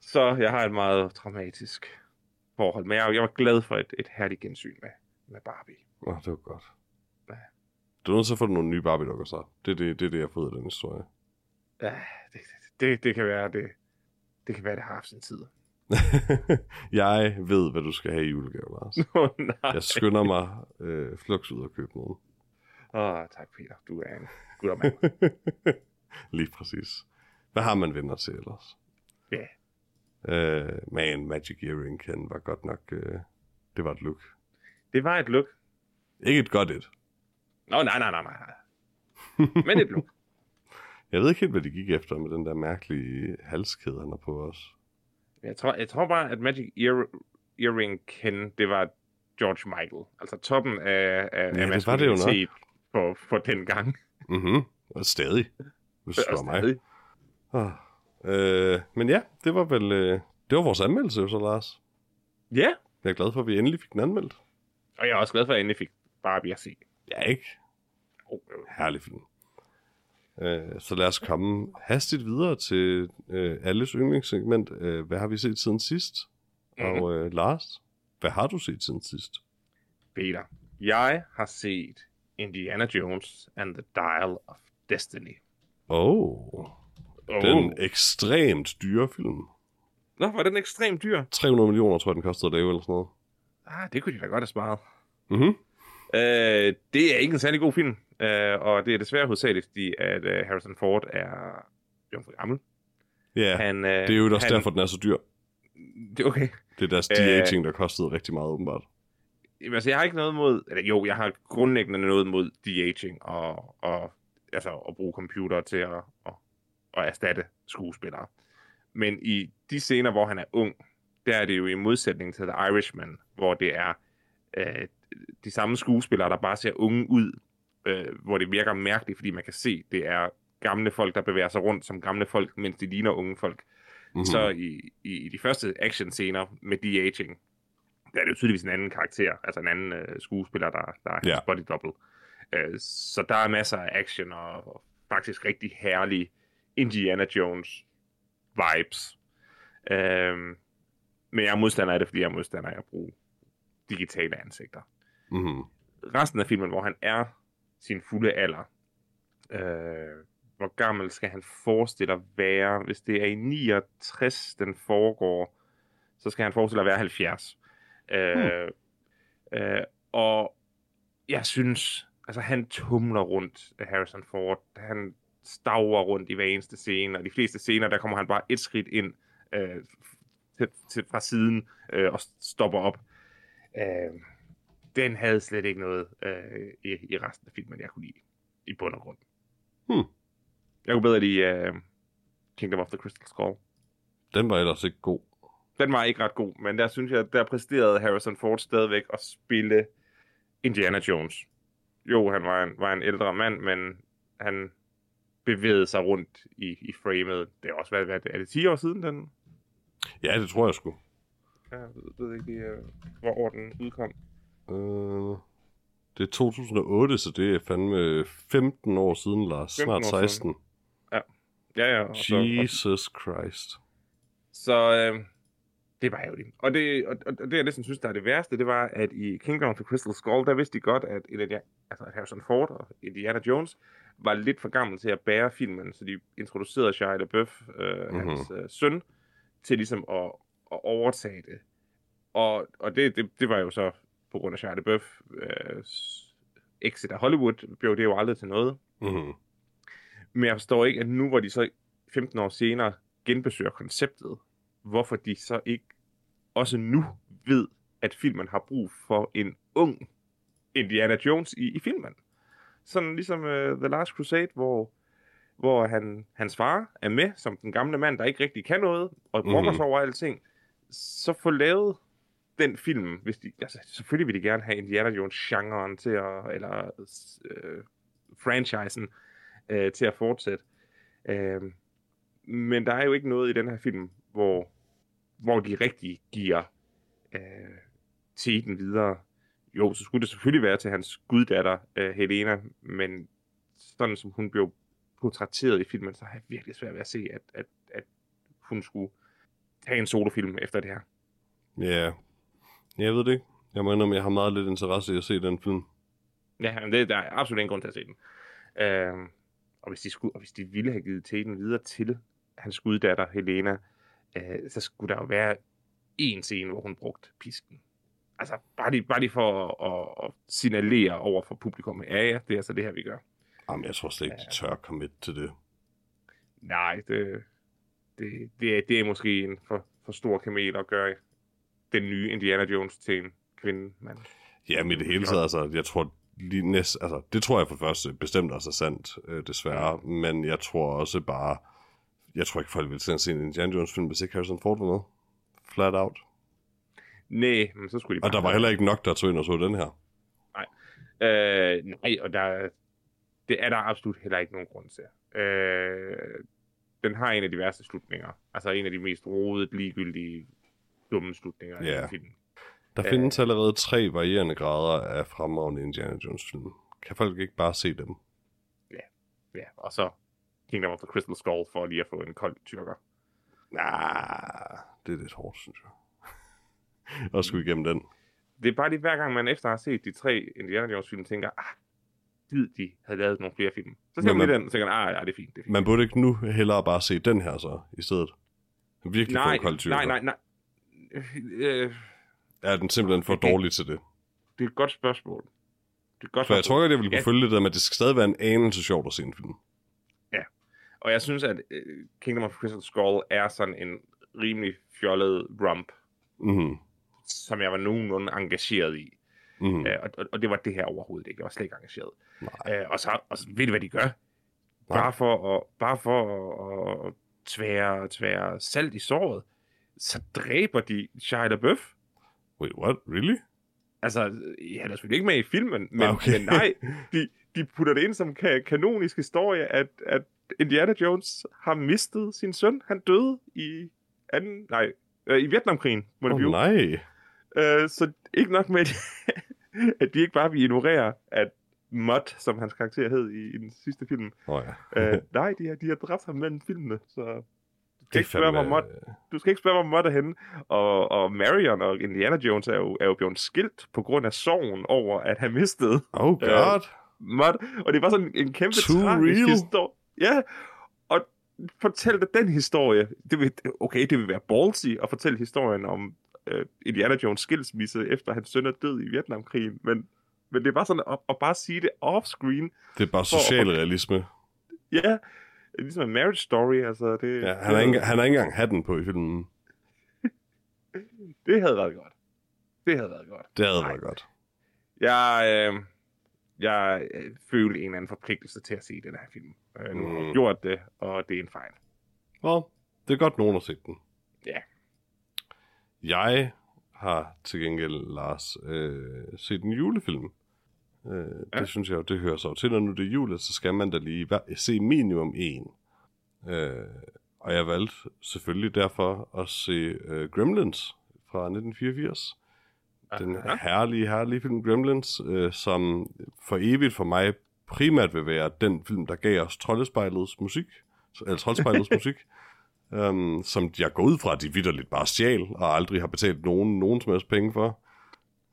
Så jeg har et meget traumatisk forhold. Men jeg, jeg var glad for et, et herligt gensyn med, med Barbie. Åh, det var godt. Ja. Du er nødt til at få nogle nye Barbie-dukker så. Det er det, det, det jeg har fået af den historie. Ja, det, det, det kan være, det, det kan være, det har haft sin tid. jeg ved, hvad du skal have i julegave, Lars. Oh, nej. Jeg skynder mig øh, flugs ud og købe noget. Åh, oh, tak Peter. Du er en guttermand. Lige præcis. Hvad har man venner til ellers? Ja. Øh, man, Magic Earring Ken var godt nok... Øh, det var et look. det var et look. Ikke et godt et. Nå, nej, nej, nej, nej. Men et look. Jeg ved ikke helt, hvad de gik efter med den der mærkelige halskæde, han har på os. Jeg tror, jeg tror bare, at Magic Ear, Earring Ken, det var George Michael. Altså toppen af, af, Ja, af det var det jo nok. for, for den gang. Mhm. Og stadig. Hvis Og mig. stadig. Øh, men ja, det var vel... Øh, det var vores anmeldelse så, Lars. Ja, Jeg er glad for, at vi endelig fik den anmeldt. og jeg er også glad for, at jeg endelig fik Barbie at se. Ja, ikke? Oh, øh. Herlig film. Øh, så lad os komme hastigt videre til øh, alles yndlingssegment. Øh, hvad har vi set siden sidst? Mhm. Og øh, Lars, hvad har du set siden sidst? Peter, jeg har set Indiana Jones and the Dial of Destiny. Oh, Oh. den ekstremt dyre film. Nå, var den ekstremt dyr? 300 millioner, tror jeg, den kostede at lave, eller sådan noget. Ah, det kunne de da godt have sparet. Mhm. Øh, det er ikke en særlig god film, øh, og det er desværre hovedsageligt, fordi at øh, Harrison Ford er jo for gammel. Ja, Han, øh, det er jo også han, derfor, den er så dyr. Det er okay. Det er deres Øh. de-aging, der kostede rigtig meget, åbenbart. Jamen, altså, jeg har ikke noget mod... Eller, jo, jeg har grundlæggende noget mod de-aging og, og altså, at bruge computer til at, at, at erstatte skuespillere. Men i de scener, hvor han er ung, der er det jo i modsætning til The Irishman, hvor det er øh, de samme skuespillere, der bare ser unge ud, øh, hvor det virker mærkeligt, fordi man kan se, det er gamle folk, der bevæger sig rundt som gamle folk, mens de ligner unge folk. Mm-hmm. Så i, i, i de første action-scener med de-aging, der er det jo tydeligvis en anden karakter, altså en anden øh, skuespiller, der, der er hans body double. Øh, så der er masser af action og, og faktisk rigtig herlige Indiana Jones vibes. Øh, men jeg er modstander af det, fordi jeg er modstander af at bruge digitale ansigter. Mm-hmm. Resten af filmen, hvor han er sin fulde alder, øh, hvor gammel skal han forestille at være? Hvis det er i 69, den foregår, så skal han forestille at være 70. Øh, øh, og jeg synes, altså han tumler rundt, Harrison Ford. Han staver rundt i hver eneste scene, og de fleste scener, der kommer han bare et skridt ind øh, til, til, fra siden øh, og stopper op. Øh, den havde slet ikke noget øh, i, i resten af filmen, jeg kunne lide i bund og grund. Hmm. Jeg kunne bedre lide uh, Kingdom of the Crystal Skull. Den var ellers ikke god. Den var ikke ret god, men der synes jeg, der præsterede Harrison Ford stadigvæk at spille Indiana Jones. Jo, han var en, var en ældre mand, men han bevægede sig rundt i, i framet. Det er også, hvad, hvad er det 10 år siden, den? Ja, det tror jeg sgu. Ja, jeg ved, ved ikke lige, uh, hvor år den udkom. Øh, det er 2008, så det er fandme 15 år siden, Lars. 15 år Snart siden. 16. Ja, ja. Og så, Jesus Christ. Så øh, det var ærgerligt. Og det, og, og det, jeg næsten synes, der er det værste, det var, at i Kingdom of the Crystal Skull, der vidste de godt, at, Indiana, altså at Harrison Ford og Indiana Jones var lidt for gammel til at bære filmen, så de introducerede Shia LaBeouf, øh, Mhm. mm-hmm. hans øh, søn, til ligesom at, at overtage det. Og, og det, det, det var jo så på grund af Shia LaBeouf øh, exit af Hollywood, blev det jo aldrig til noget. Mm-hmm. Men jeg forstår ikke, at nu hvor de så 15 år senere genbesøger konceptet, hvorfor de så ikke også nu ved, at filmen har brug for en ung Indiana Jones i, i filmen. Sådan ligesom uh, The Last Crusade, hvor, hvor han, hans far er med som den gamle mand, der ikke rigtig kan noget, og brokker Mhm. sig over alting. Så få lavet den film, hvis de, altså selvfølgelig vil de gerne have Indiana Jones-genren til at, eller øh, franchisen, øh, til at fortsætte. Øh, men der er jo ikke noget i den her film, hvor, hvor de rigtig giver øh, teten videre. Jo, så skulle det selvfølgelig være til hans guddatter, øh, Helena, men sådan som hun blev portrætteret i filmen, så har jeg virkelig svært ved at se, at, at, at hun skulle tage en solofilm efter det her. Ja, jeg ved det ikke. Jeg må indrømme, jeg har meget lidt interesse i at se den film. Ja, men det, der er absolut ingen grund til at se den. Øh, og, hvis de skulle, og hvis de ville have givet teten videre til hans guddatter, Helena, øh, så skulle der jo være en scene, hvor hun brugte pisken. Altså, bare lige, bare lige for at, at, signalere over for publikum, ja, ja, det er altså det her, vi gør. Jamen, jeg tror slet ikke, de tør commit til det. Nej, det, det, det, er, det er måske en for, for stor kamel at gøre den nye Indiana Jones til en kvinde. Men, Ja, men i det hele taget, altså, jeg tror lige næst, altså, det tror jeg for det første bestemt også er sandt, øh, desværre, men jeg tror også bare, jeg tror ikke, folk vil se en Indiana Jones film, hvis ikke Harrison Ford var med. Flat out. Nej, men så skulle de bare... Og der var heller ikke nok, der tog ind og så den her. Øh, nej, og der, det er der absolut heller ikke nogen grund til. Øh, den har en af de værste slutninger. Altså en af de mest rodede, ligegyldige, dumme slutninger Ja. i filmen. Der Øh. findes allerede tre varierende grader af fremragende Indiana Jones film. Kan folk ikke bare se dem? Ja, og så Kingdom of the Crystal Skull for lige at få en kold tyrker. Nej, det er lidt hårdt, synes jeg. og skulle igennem den. Det er bare lige hver gang, man efter have set de tre Indiana Jones film, tænker, ah, gid de havde lavet nogle flere film. Så ser Men man lige man- den, og tænker, ah, ja, det er fint, det er fint. Man burde ikke nu hellere bare se den her så, i stedet. Virkelig få nej, en kold tyrker. nej, nej, nej. Øh, Er den simpelthen for Okay. dårlig til det? det er et godt spørgsmål. Det er et godt For jeg tror godt, jeg ville kunne Ja. følge det der med, at det skal stadig være en anelse sjovt at se en film. Og jeg synes, at øh, Kingdom of Crystal Skull er sådan en rimelig fjollet rump, Mhm. Som jeg var nogenlunde engageret i. Mhm. Øh, og, og, det var det her overhovedet ikke. Jeg var slet ikke engageret. Øh, og, så, og så ved du, hvad de gør? Bare for at, bare for at, at tvære, tvære salt i såret, så dræber de Shia LaBeouf. Wait, what? Really? Altså, han er selvfølgelig ikke med i filmen, men, Ah, okay. men nej, de, de putter det ind som ka- kanonisk historie, at, at Indiana Jones har mistet sin søn. Han døde i anden, nej, øh, i Vietnamkrigen, må oh, nej. Øh, så ikke nok med, at de ikke bare vil ignorere, at Mud, som hans karakter hed i, i den sidste film. Oh, ja. øh, nej, de har, de har dræbt ham mellem filmene, så du skal, ikke spørge hvor Mud, du skal ikke spørge hvor Mud er henne. Og, og Marion og Indiana Jones er jo, er jo blevet skilt på grund af sorgen over at have mistet Oh god. Mud. Og det var sådan en kæmpe Too tragisk real. historie. Ja, og fortæl dig den historie. Det vil, okay, det vil være ballsy at fortælle historien om øh, Indiana Jones skilsmisse, efter hans søn er død i Vietnamkrigen, men, men det var sådan at, at bare sige det off-screen. Det er bare socialrealisme. Ja, ligesom en marriage story, altså det, Ja, han, har ikke, han har ikke engang hatten på i filmen. det havde været godt. Det havde været godt. Det havde Nej. været godt. Jeg, øh, jeg øh, følte en eller anden forpligtelse til at se den her film. Øh, nu har jeg Mm. gjort det, og det er en fejl. Nå, det er godt, nogen har set den. Ja. Jeg har til gengæld, Lars, øh, set en julefilm. Øh, ja. Det synes jeg jo, det hører så til, når nu det er jul, så skal man da lige se minimum en. Øh, og jeg valgte selvfølgelig derfor at se øh, Gremlins fra 1984. Den Aha. herlige, herlige film Gremlins, øh, som for evigt for mig primært vil være den film, der gav os Troldespejlets musik, eller Troldespejlets musik, um, som jeg går ud fra, at de vidderligt bare stjal, og aldrig har betalt nogen, nogen som helst penge for.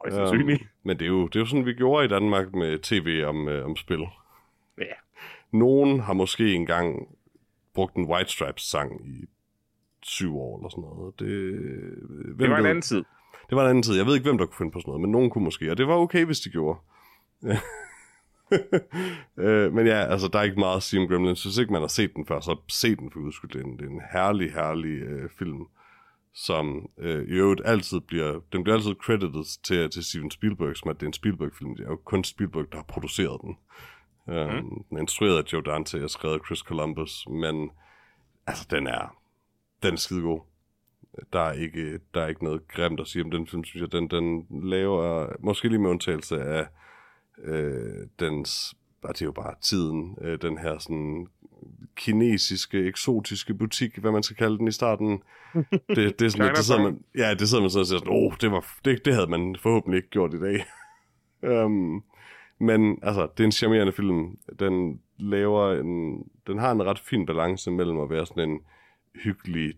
Sandsynligt. Øhm, men det er, jo, det er jo sådan, vi gjorde i Danmark med tv om, øh, om spil. Ja. Nogen har måske engang brugt en White Stripes sang i syv år eller sådan noget. Det, hvem Det var en ved? anden tid. Det var en anden tid. Jeg ved ikke, hvem der kunne finde på sådan noget, men nogen kunne måske, og det var okay, hvis de gjorde. øh, men ja, altså, der er ikke meget at sige om Gremlins. Hvis ikke man har set den før, så se den for udskyld. Det er en, det er en herlig, herlig øh, film, som øh, i øvrigt altid bliver, den bliver altid credited til, til Steven Spielberg, som at det er en Spielberg-film. Det er jo kun Spielberg, der har produceret den. Øh, Mm. Den er instrueret af Joe Dante og skrevet af Chris Columbus, men altså, den er, den er skidegod der er ikke, der er ikke noget grimt at sige om den film, synes jeg. Den, den laver, måske lige med undtagelse af øh, dens, og det er jo bare tiden, øh, den her sådan kinesiske, eksotiske butik, hvad man skal kalde den i starten. Det, det er sådan, det sidder man, ja, det sidder man så og siger sådan, åh, oh, det, var, det, det havde man forhåbentlig ikke gjort i dag. um, men altså, det er en charmerende film. Den laver en, den har en ret fin balance mellem at være sådan en hyggelig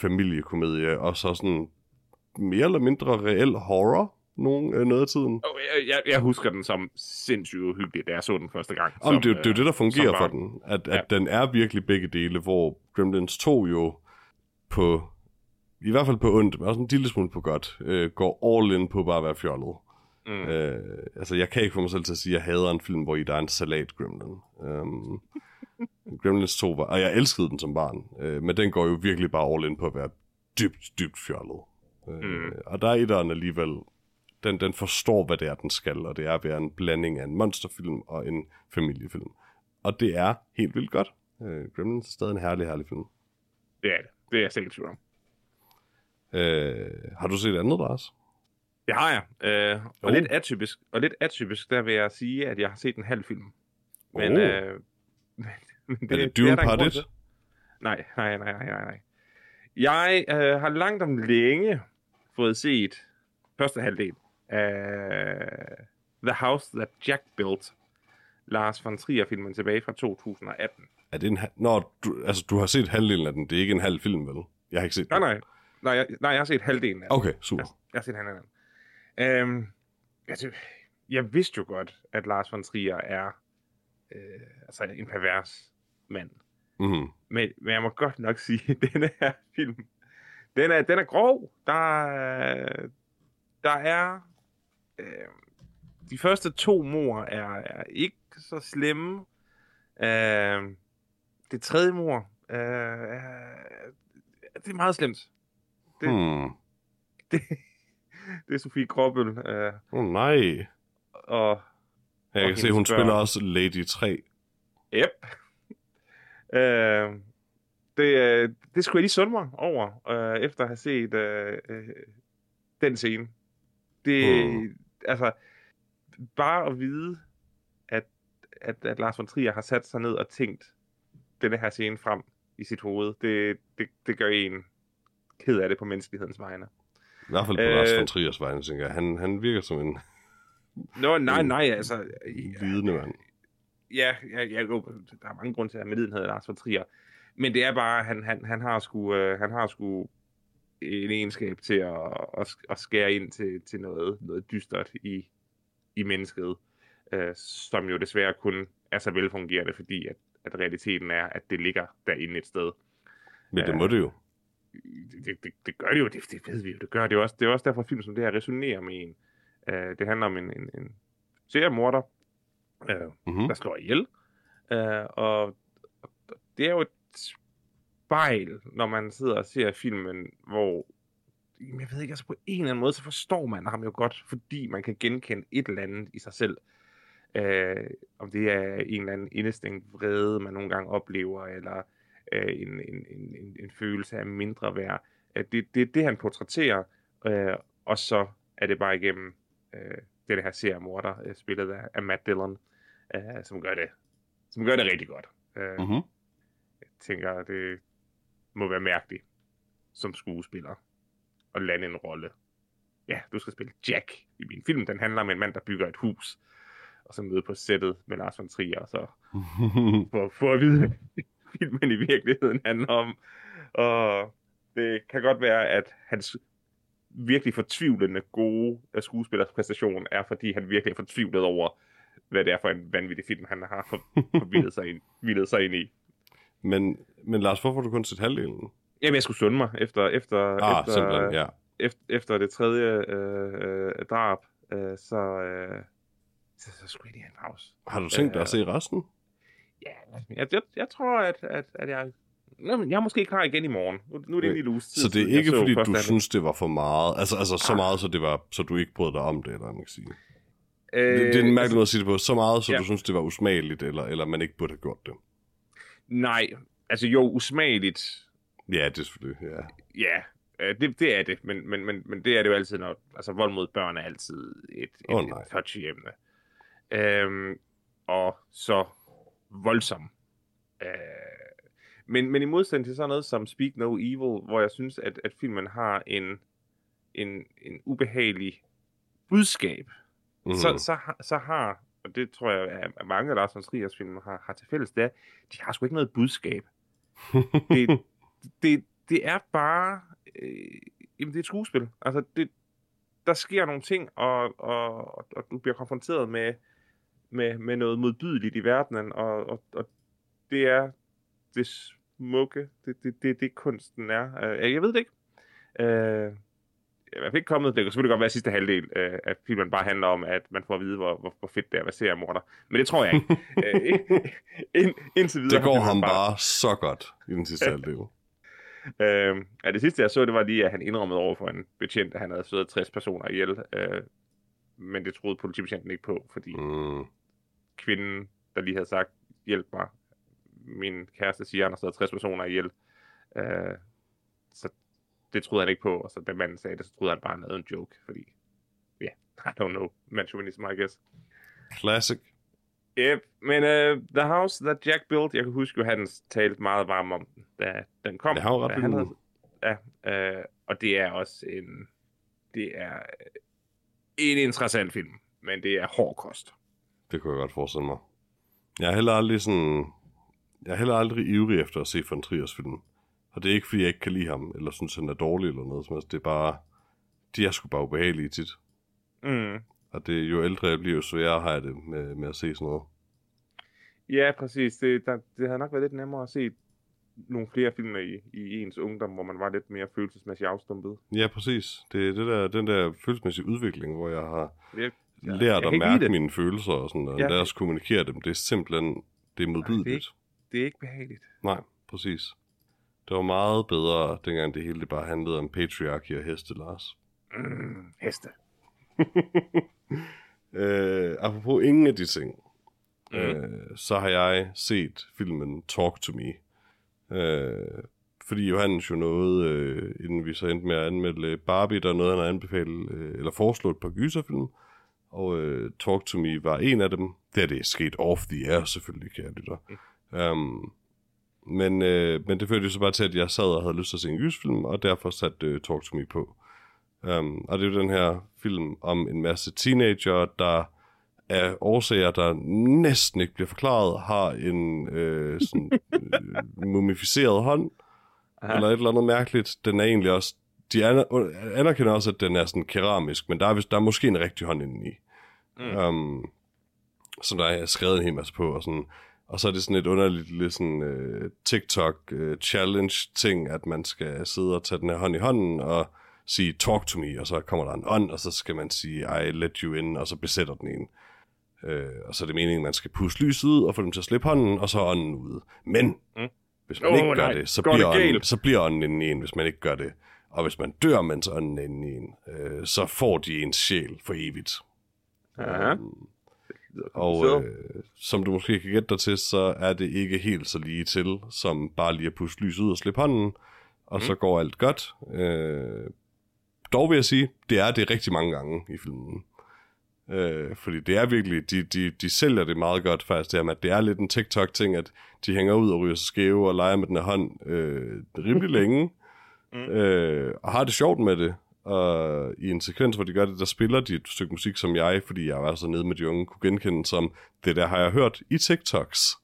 familiekomedie, og så sådan mere eller mindre reel horror nogen, øh, noget af tiden. Jeg, jeg, jeg husker den som sindssygt uhyggelig, da jeg så den første gang. Om som, det, er det er jo det, der fungerer som for den. At, Ja. at den er virkelig begge dele, hvor Gremlins 2 jo på, i hvert fald på ondt, men også en lille smule på godt, øh, går all in på bare at være fjollet. Mm. Øh, altså, jeg kan ikke få mig selv til at sige, at jeg hader en film, hvor i der er en salat Gremlin. Um, Gremlins 2 var, og jeg elskede den som barn, øh, men den går jo virkelig bare all in på at være dybt, dybt fjollet. Øh, Mm. Og der er etteren alligevel, den, den forstår, hvad det er, den skal, og det er at være en blanding af en monsterfilm og en familiefilm. Og det er helt vildt godt. Øh, Gremlins er stadig en herlig, herlig film. Det er det. Det er jeg sikkert tvivl om. Øh, har du set andet, Lars? Det har jeg. Øh, og, Jo. lidt atypisk, og lidt atypisk, der vil jeg sige, at jeg har set en halv film. Men, Oh. øh, men, men Er det er Dune Partit? til. Nej, nej, nej, nej, nej, nej. Jeg øh, har langt om længe fået set første halvdel af The House That Jack Built. Lars von Trier-filmen tilbage fra 2018. Er det en, ha- Nå, du, altså, du har set halvdelen af den. Det er ikke en halv film, vel? Jeg har ikke set Nej, den. nej. Nej, jeg, nej, jeg har set halvdelen af den. Okay, super. Jeg, jeg har set halvdelen af den. Øhm, altså, jeg vidste jo godt, at Lars von Trier er øh, altså en pervers mand. Mm. Men, men jeg må godt nok sige, at denne her film, den er, den er grov. Der, er- der er... Øh, de første to mor er, er ikke så slemme. Øh, det tredje mor øh, er, det er meget slemt. Det- Hmm. Det, det er Sofie Gråbøl. Øh, Åh oh, nej. og Jeg Og kan se, hun børn. spiller også Lady 3. Yep. øh, det, øh, det skulle jeg lige sunde mig over, øh, efter at have set øh, øh, den scene. Det, Hmm. Altså, bare at vide, at, at, at Lars von Trier har sat sig ned og tænkt denne her scene frem i sit hoved, det, det, det gør en ked af det på menneskelighedens vegne. I hvert fald på øh, Lars von Triers vegne, tænker jeg. Han, han virker som en... Nå, nej, nej, altså... Vidende mand. Ja, jeg, jeg, der er mange grunde til at have medlidenhed Lars von Trier. Men det er bare, han, han, han har sgu, øh, han har sgu en egenskab til at, at, at skære ind til, til noget, noget dystert i, i mennesket, øh, som jo desværre kun er så velfungerende, fordi at, at realiteten er, at det ligger derinde et sted. Men det må det jo. Det, det, det gør det jo, det, det ved vi jo, det gør det jo også. Det er også derfor, film som det her resonerer med en. Øh, det handler om en, en, en seriemorder, øh, mm-hmm. der slår ihjel. Øh, og, og det er jo et spejl, når man sidder og ser filmen, hvor jeg ved ikke, altså på en eller anden måde, så forstår man ham jo godt, fordi man kan genkende et eller andet i sig selv. Øh, om det er en eller anden indestængt vrede, man nogle gange oplever, eller øh, en, en, en, en følelse af mindre værd. At det, det er det, han portrætterer, øh, og så er det bare igennem øh, det her seriemorder, øh, spillet af, af Matt Dillon, øh, som gør det som gør det rigtig godt. Øh, mm-hmm. Jeg tænker, det må være mærkeligt som skuespiller at lande en rolle. Ja, du skal spille Jack i min film. Den handler om en mand, der bygger et hus, og så møder på sættet med Lars von Trier, og så for, for at vide, filmen i virkeligheden handler om. Og det kan godt være, at hans virkelig fortvivlende gode skuespillerpræstation er, fordi han virkelig er fortvivlet over, hvad det er for en vanvittig film, han har forvildet sig, ind, sig ind i. Men, men Lars, hvorfor har du kun set halvdelen? Jamen, jeg skulle sunde mig efter, efter, ah, efter, ja. efter, efter det tredje øh, øh, drab, øh, så, øh, så, så skulle jeg lige have en pause. Har du tænkt dig at se resten? Ja, jeg, jeg, jeg tror, at, at, at jeg jeg er måske klar igen i morgen. Nu, nu er det lille uges tid. Så det er ikke, fordi du synes, det var for meget? Altså, altså så ah. meget, så, det var, så du ikke brød dig om det, eller man kan sige? Øh, det, det er en mærkelig måde at sige det på. Så meget, så ja. du synes, det var usmageligt, eller, eller man ikke burde have gjort det? Nej, altså jo, usmageligt. Ja, det er selvfølgelig, ja. Ja, det, det er det, men, men, men, men det er det jo altid, når altså, vold mod børn er altid et, et, oh, et touchy emne. Øhm, og så voldsom. Øh, men, men i modsætning til sådan noget som Speak No Evil, hvor jeg synes, at, at filmen har en, en, en ubehagelig budskab, mm. så, så, så har, og det tror jeg, at mange af Lars von Triers film har, har til fælles, det er, de har sgu ikke noget budskab. det, det, det er bare, øh, jamen det er et skuespil. Altså, det, der sker nogle ting, og, og, og du bliver konfronteret med, med, med noget modbydeligt i verdenen, og, og, og det er det smukke, det, det, det, det kunsten er. Uh, jeg ved det ikke. Er i hvert fald ikke kommet, det kan selvfølgelig godt være sidste halvdel uh, at filmen bare handler om, at man får at vide, hvor, hvor, hvor fedt det er at være seriemorder. Men det tror jeg ikke. uh, ind, indtil videre. Det går ham bare... bare så godt i den sidste halvdel. Uh, ja, det sidste jeg så, det var lige, at han indrømmede over for en betjent, at han havde slået 60 personer ihjel. Uh, men det troede politibetjenten ikke på, fordi mm. kvinden, der lige havde sagt, hjælp mig, min kæreste siger, at han har slået 60 personer ihjel. Uh, så det troede han ikke på, og så da manden sagde det, så troede han bare, han havde en joke, fordi, ja, yeah, I don't know, manchauvinism, I guess. Classic. Yep, men uh, The House That Jack Built, jeg kan huske jo, han talte meget varmt om den, da den kom. Det har jo ret han havde, Ja, uh, og det er også en, det er en interessant film, men det er hård kost. Det kunne jeg godt forestille mig. Jeg har heller aldrig sådan... Jeg er heller aldrig ivrig efter at se von Triers film. Og det er ikke, fordi jeg ikke kan lide ham, eller synes, han er dårlig eller noget som helst. Det er bare... De er sgu bare ubehagelige tit. Mm. Og det, jo ældre jeg bliver, jo sværere har jeg det med, med at se sådan noget. Ja, præcis. Det, der, det havde nok været lidt nemmere at se nogle flere film i, i ens ungdom, hvor man var lidt mere følelsesmæssigt afstumpet. Ja, præcis. Det er det der, den der følelsesmæssige udvikling, hvor jeg har jeg, jeg, lært jeg at mærke mine følelser og sådan, og ja. os kommunikere dem. Det er simpelthen, det er modbydeligt. det, er ikke, det er ikke behageligt. Nej, præcis. Det var meget bedre, dengang det hele det bare handlede om patriarki og heste, Lars. Mm, heste. øh, apropos ingen af de ting, mm. øh, så har jeg set filmen Talk to Me. Øh, fordi Johannes jo nåede, øh, inden vi så endte med at anmelde Barbie, der noget, han har anbefalet, øh, eller foreslået et par gyserfilm, og øh, Talk to Me var en af dem. Det er det sket off the air, selvfølgelig, kan jeg lytte. Mm. Um, men, øh, men det førte jo så bare til, at jeg sad og havde lyst til at se en gyserfilm, og derfor satte øh, Talk to Me på. Um, og det er jo den her film om en masse teenager, der af årsager, der næsten ikke bliver forklaret, har en øh, sådan, øh, mumificeret hånd, Aha. eller et eller andet mærkeligt. Den er egentlig også, de anerkender også, at den er sådan keramisk, men der er, der er måske en rigtig hånd inde i. Mm. Um, som der er skrevet en hel masse på, og sådan, og så er det sådan et underligt lidt sådan, uh, TikTok-challenge-ting, uh, at man skal sidde og tage den her hånd i hånden, og sige, talk to me, og så kommer der en ånd, og så skal man sige, I let you in, og så besætter den en. Uh, og så er det meningen, at man skal puste lyset ud, og få dem til at slippe hånden, og så er ånden ude. Men, mm. hvis man oh, ikke gør nej. det, så bliver, ånden, så bliver ånden inde i en, hvis man ikke gør det. Og hvis man dør, mens ånden er inde i en, uh, så får de en sjæl for evigt. Aha. Um, og øh, som du måske kan gætte dig til, så er det ikke helt så lige til, som bare lige at puste lys ud og slippe hånden, og mm. så går alt godt. Øh, dog vil jeg sige, det er det rigtig mange gange i filmen. Øh, fordi det er virkelig, de, de, de sælger det meget godt faktisk, det med, at det er lidt en TikTok-ting, at de hænger ud og ryger sig skæve og leger med den her hånd øh, rimelig længe, mm. øh, og har det sjovt med det. Og i en sekvens, hvor de gør det, der spiller de et stykke musik, som jeg, fordi jeg var så nede med de unge, kunne genkende som, det der har jeg hørt i TikToks.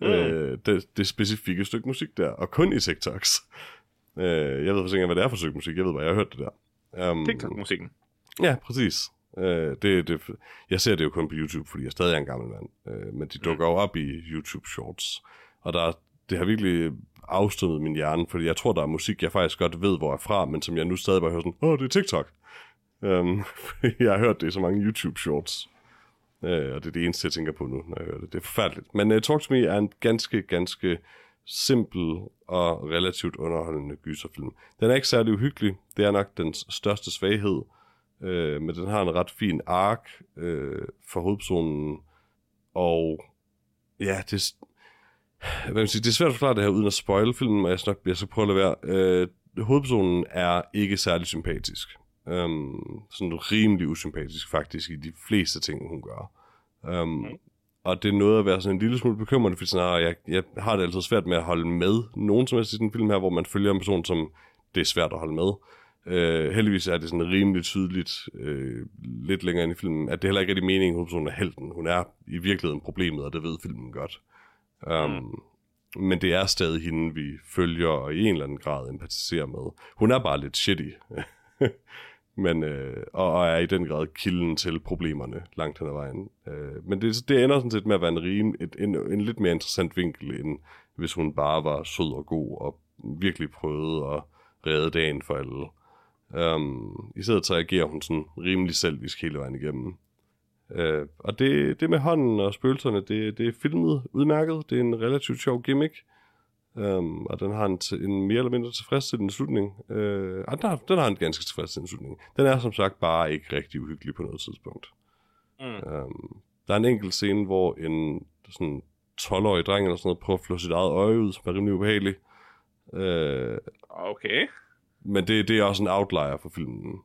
Mm. Øh, det, det specifikke stykke musik der, og kun i TikToks. Øh, jeg ved faktisk ikke, hvad det er for stykke musik, jeg ved, hvad jeg har hørt det der. Um, TikTok-musikken? Ja, præcis. Øh, det, det, jeg ser det jo kun på YouTube, fordi jeg stadig er en gammel mand. Øh, men de dukker jo op i YouTube Shorts. Og der, det har virkelig afstødet min hjerne, fordi jeg tror, der er musik, jeg faktisk godt ved, hvor jeg er fra, men som jeg nu stadig bare hører sådan, åh, det er TikTok. Um, jeg har hørt det i så mange YouTube Shorts. Uh, og det er det eneste, jeg tænker på nu, når jeg hører det. Det er forfærdeligt. Men uh, Talk To Me er en ganske, ganske simpel og relativt underholdende gyserfilm. Den er ikke særlig uhyggelig. Det er nok dens største svaghed. Uh, men den har en ret fin ark uh, for hovedpersonen. Og ja, det, hvad man sige, det er svært at forklare det her uden at spoil filmen, og jeg nok, jeg skal prøve at lade være. Øh, hovedpersonen er ikke særlig sympatisk. Um, sådan rimelig usympatisk faktisk i de fleste ting, hun gør. Um, mm. Og det er noget at være sådan en lille smule bekymrende, fordi sådan, ah, jeg, jeg har det altid svært med at holde med nogen som helst i den film her, hvor man følger en person, som det er svært at holde med. Uh, heldigvis er det sådan rimelig tydeligt uh, lidt længere ind i filmen, at det heller ikke er det meningen, at hovedpersonen er helten. Hun er i virkeligheden problemet, og det ved filmen godt. Um, mm. Men det er stadig hende, vi følger og i en eller anden grad empatiserer med. Hun er bare lidt shitty. men, øh, og, og er i den grad kilden til problemerne langt hen ad vejen. Øh, men det, det ender sådan set med at være en, rim, et, en, en lidt mere interessant vinkel, end hvis hun bare var sød og god og virkelig prøvede at redde dagen for alle. Um, I stedet så agerer hun sådan rimelig selvisk hele vejen igennem. Øh, og det, det med hånden og spøgelserne, det, det er filmet udmærket. Det er en relativt sjov gimmick. Um, og den har en, en mere eller mindre tilfredsstillende slutning. Uh, den, har, den har en ganske tilfredsstillende slutning. Den er som sagt bare ikke rigtig uhyggelig på noget tidspunkt. Mm. Um, der er en enkelt scene, hvor en sådan 12-årig dreng eller sådan noget prøver at flå sit eget øje ud, som er rimelig ubehagelig. Uh, okay. Men det, det er også en outlier for filmen.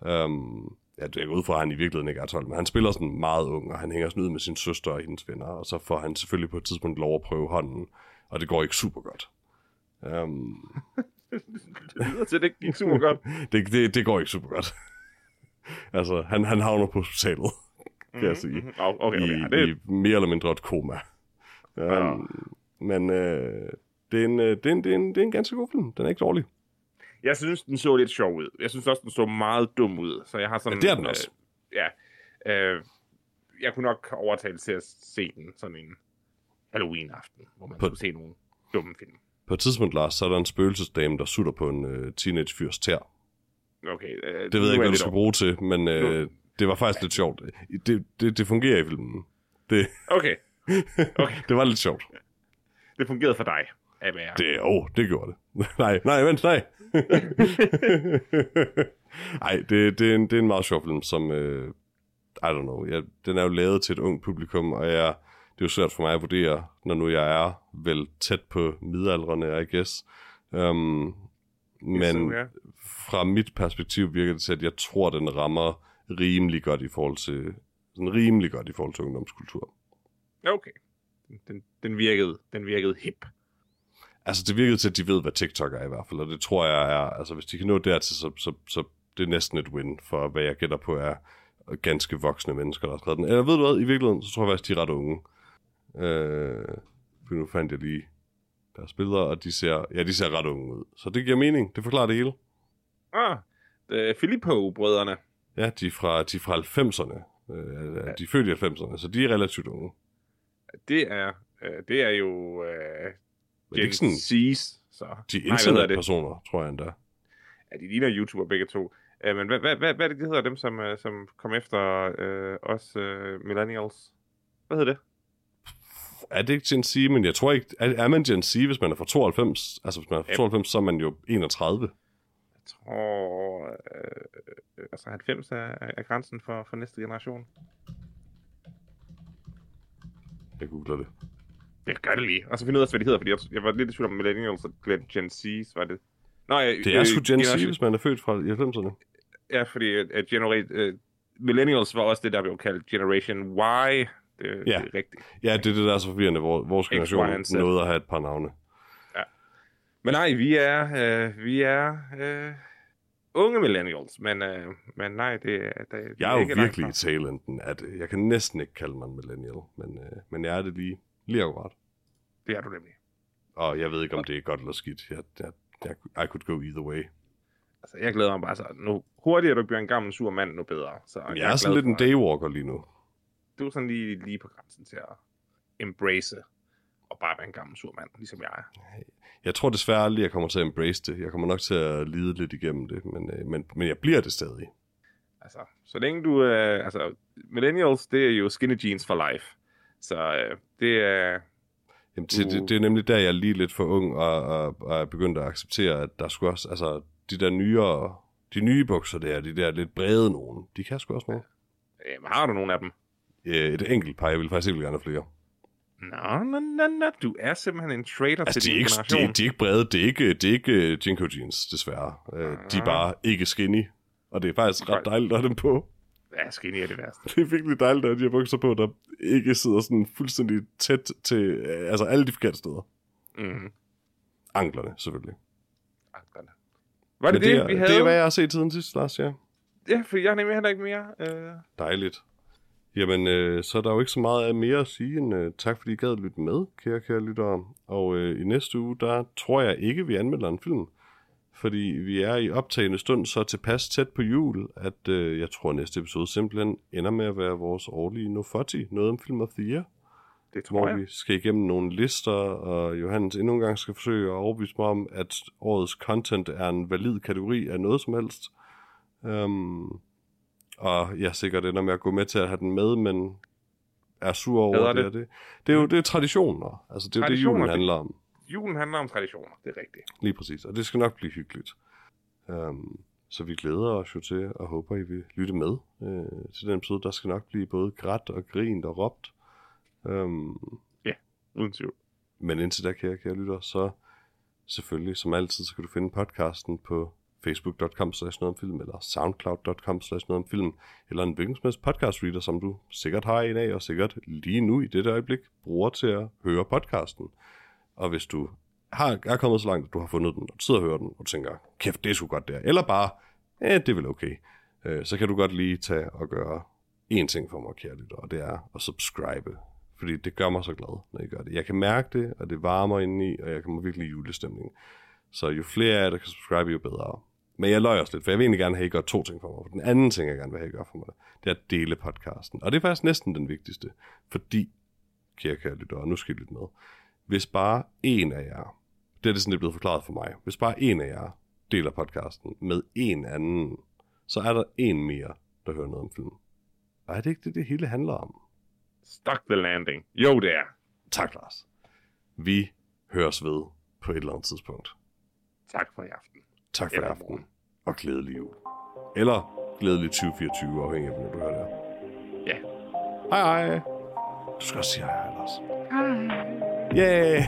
Um, ja, det er ud fra, at han i virkeligheden ikke er 12, men han spiller sådan meget ung, og han hænger sådan ud med sin søster og hendes venner, og så får han selvfølgelig på et tidspunkt lov at prøve hånden, og det går ikke super godt. Um... det lyder til, det ikke gik super godt. det, det, det går ikke super godt. altså, han, han havner på hospitalet, kan mm-hmm. jeg sige. Mhm. Okay, okay, I, ja, det... I mere eller mindre et koma. Um, ja. Men øh, det, er en, øh, det, er en, det, er en, det er en ganske god film. Den er ikke dårlig. Jeg synes, den så lidt sjov ud. Jeg synes også, den så meget dum ud. Så jeg har sådan... Ja, det er den også. Øh, ja. Øh, jeg kunne nok overtale til at se den sådan en Halloween-aften, hvor man på, skulle se nogle dumme film. På et tidspunkt, Lars, så er der en spøgelsesdame, der sutter på en uh, teenage-fyrs tær. Okay. Øh, det ved jeg ikke, hvad du skal bruge til, men uh, det var faktisk lidt sjovt. Det, det, det fungerer i filmen. Det, okay. okay. det var lidt sjovt. Det fungerede for dig. Det, oh, det gjorde det. nej, nej, vent, nej. Nej, det, det, er en, det er en meget sjov film, som... Uh, I don't know. Jeg, den er jo lavet til et ung publikum, og jeg, det er jo svært for mig at vurdere, når nu jeg er vel tæt på midaldrende, I guess. Um, men fra mit perspektiv virker det til, at jeg tror, den rammer rimelig godt i forhold til sådan rimelig godt i forhold til ungdomskultur. Okay. Den, den virkede, den virkede hip. Altså, det virkede til, at de ved, hvad TikTok er i hvert fald, og det tror jeg er, altså hvis de kan nå dertil, så, så, så det er næsten et win for, hvad jeg gætter på er ganske voksne mennesker, der har skrevet den. Eller ved du hvad, i virkeligheden, så tror jeg faktisk, de er ret unge. Øh, for nu fandt jeg lige deres billeder, og de ser, ja, de ser ret unge ud. Så det giver mening, det forklarer det hele. Ah, det er Filippo-brødrene. Ja, de er fra, de er fra 90'erne. Øh, de er født i 90'erne, så de er relativt unge. Det er, øh, det er jo øh, Men det er Gen ikke sådan, Z's. Så. de internetpersoner, tror jeg endda. Ja, de ligner YouTuber begge to. Uh, men hvad, hvad, hvad, hvad er det, de hedder, dem som, uh, som kom efter uh, os uh, millennials? Hvad hedder det? Er det ikke Gen Z, men jeg tror ikke, er, er man Gen Z, hvis man er fra 92? Altså, hvis man er fra Ja. 92, så er man jo 31. Jeg tror... Uh, altså 90 er, er grænsen for, for næste generation. Jeg googler det. Jeg gør det lige. Og så finder ud af, hvad de hedder, fordi jeg, jeg var lidt i tvivl om millennials og Gen Z's, var det... Nå, ja, Det er sgu Gen Z, hvis man er født fra i 90'erne. Ja, fordi at, at genera- uh, millennials var også det, der blev kaldt Generation Y. Det, Ja. det er rigtigt. Ja, det er det, der er så forvirrende. Vores generation nåede at have et par navne. Men nej, vi er, øh, vi er øh, unge millennials, men, øh, men nej, det, er- det, det Jeg er jo virkelig i talenten, at øh, jeg kan næsten ikke kalde mig en millennial, men, øh, men jeg er det lige, lige akkurat. Det er du nemlig. Og jeg ved ikke, om det er godt eller skidt. Jeg, jeg, jeg, I could go either way. Altså, jeg glæder mig bare så. Nu hurtigere du bliver en gammel sur mand, nu bedre. Så Men jeg er sådan lidt en daywalker lige nu. Du er sådan lige, lige på grænsen til at embrace og bare være en gammel sur mand, ligesom jeg er. Jeg tror desværre aldrig, jeg kommer til at embrace det. Jeg kommer nok til at lide lidt igennem det, men, øh, men, men jeg bliver det stadig. Altså, så længe du... Øh, altså, millennials, det er jo skinny jeans for life. Så øh, det er... Jamen, det, det, det er nemlig der, jeg er lige lidt for ung og, og, og er begyndt at acceptere, at der skulle også, altså, de der nyere, de nye bukser der, de der lidt brede nogen, de kan sgu også noget. Øh, har du nogle af dem? Øh, Et enkelt par, jeg vil faktisk ikke gerne have flere. Nå, nå, nå, nå. Du er simpelthen en trader Altså, til de din ikke, de, generation. de er ikke brede, det er ikke, det er ikke øh, Jinko jeans, desværre. Øh, De er bare ikke skinny, og det er faktisk ret dejligt at have dem på. Ja, skinny er det værste. Det er virkelig dejligt at de her bukser på, der ikke sidder sådan fuldstændig tæt til, altså alle de forkerte steder. Mm. Anklerne, selvfølgelig. Anklerne. Var det Men det, er, vi havde? det er, hvad jeg har set siden sidst, Lars, ja. Ja, for jeg har nemlig heller ikke mere. Øh, Dejligt. Jamen, øh, så er der jo ikke så meget mere at sige end øh, tak, fordi I gad lytte med, kære, kære lyttere. Og øh, i næste uge, der tror jeg ikke, vi anmelder en film. Fordi vi er i optagende stund så tilpas tæt på jul, at øh, jeg tror, at næste episode simpelthen ender med at være vores årlige No 40, noget om film of the year. det tror hvor jeg. vi skal igennem nogle lister, og Johannes endnu en gang skal forsøge at overbevise mig om, at årets content er en valid kategori af noget som helst. Um, og jeg sikkert ender med at gå med til at have den med, men er sur over det. det. Det, det. er jo det er traditioner. Altså, det er jo det, julen handler om. Julen handler om traditioner, det er rigtigt. Lige præcis. Og det skal nok blive hyggeligt. Um, så vi glæder os jo til, og håber, I vil lytte med øh, til den episode. Der skal nok blive både grædt og grint og råbt. Um, Uden tvivl. Men indtil da, kære, kære lytter, så selvfølgelig, som altid, så kan du finde podcasten på facebook.com slash film, eller soundcloud.com slash film, eller en hvilken som helst podcast reader, som du sikkert har en af, og sikkert lige nu i dette øjeblik bruger til at høre podcasten. Og hvis du har, er kommet så langt, at du har fundet den, og du sidder og hører den, og tænker, kæft, det er sgu godt der, eller bare, ja, det er vel okay, øh, så kan du godt lige tage og gøre én ting for mig, kære lytter, og det er at subscribe. Fordi det gør mig så glad, når I gør det. Jeg kan mærke det, og det varmer indeni, og jeg kommer virkelig i julestemning. Så jo flere af jer, der kan subscribe, jo bedre. Men jeg løjer også lidt, for jeg vil egentlig gerne have, at I gør to ting for mig. For den anden ting, jeg gerne vil have, at I gør for mig, det er at dele podcasten. Og det er faktisk næsten den vigtigste. Fordi, kære kære lytter, og nu skal I lytte med. Hvis bare en af jer, det er det sådan, det er blevet forklaret for mig. Hvis bare en af jer deler podcasten med en anden, så er der en mere, der hører noget om film. Og er det ikke det, det hele handler om? Stuck the landing. Jo, det er. Tak, Lars. Vi høres ved på et eller andet tidspunkt. Tak for i aften. Tak for i aften, og glædelig jul. Eller glædelig 2024, afhængig af, hvornår du hører det. Ja. Hej hej. Du skal også sige hej hej, Lars. Hej. Yeah.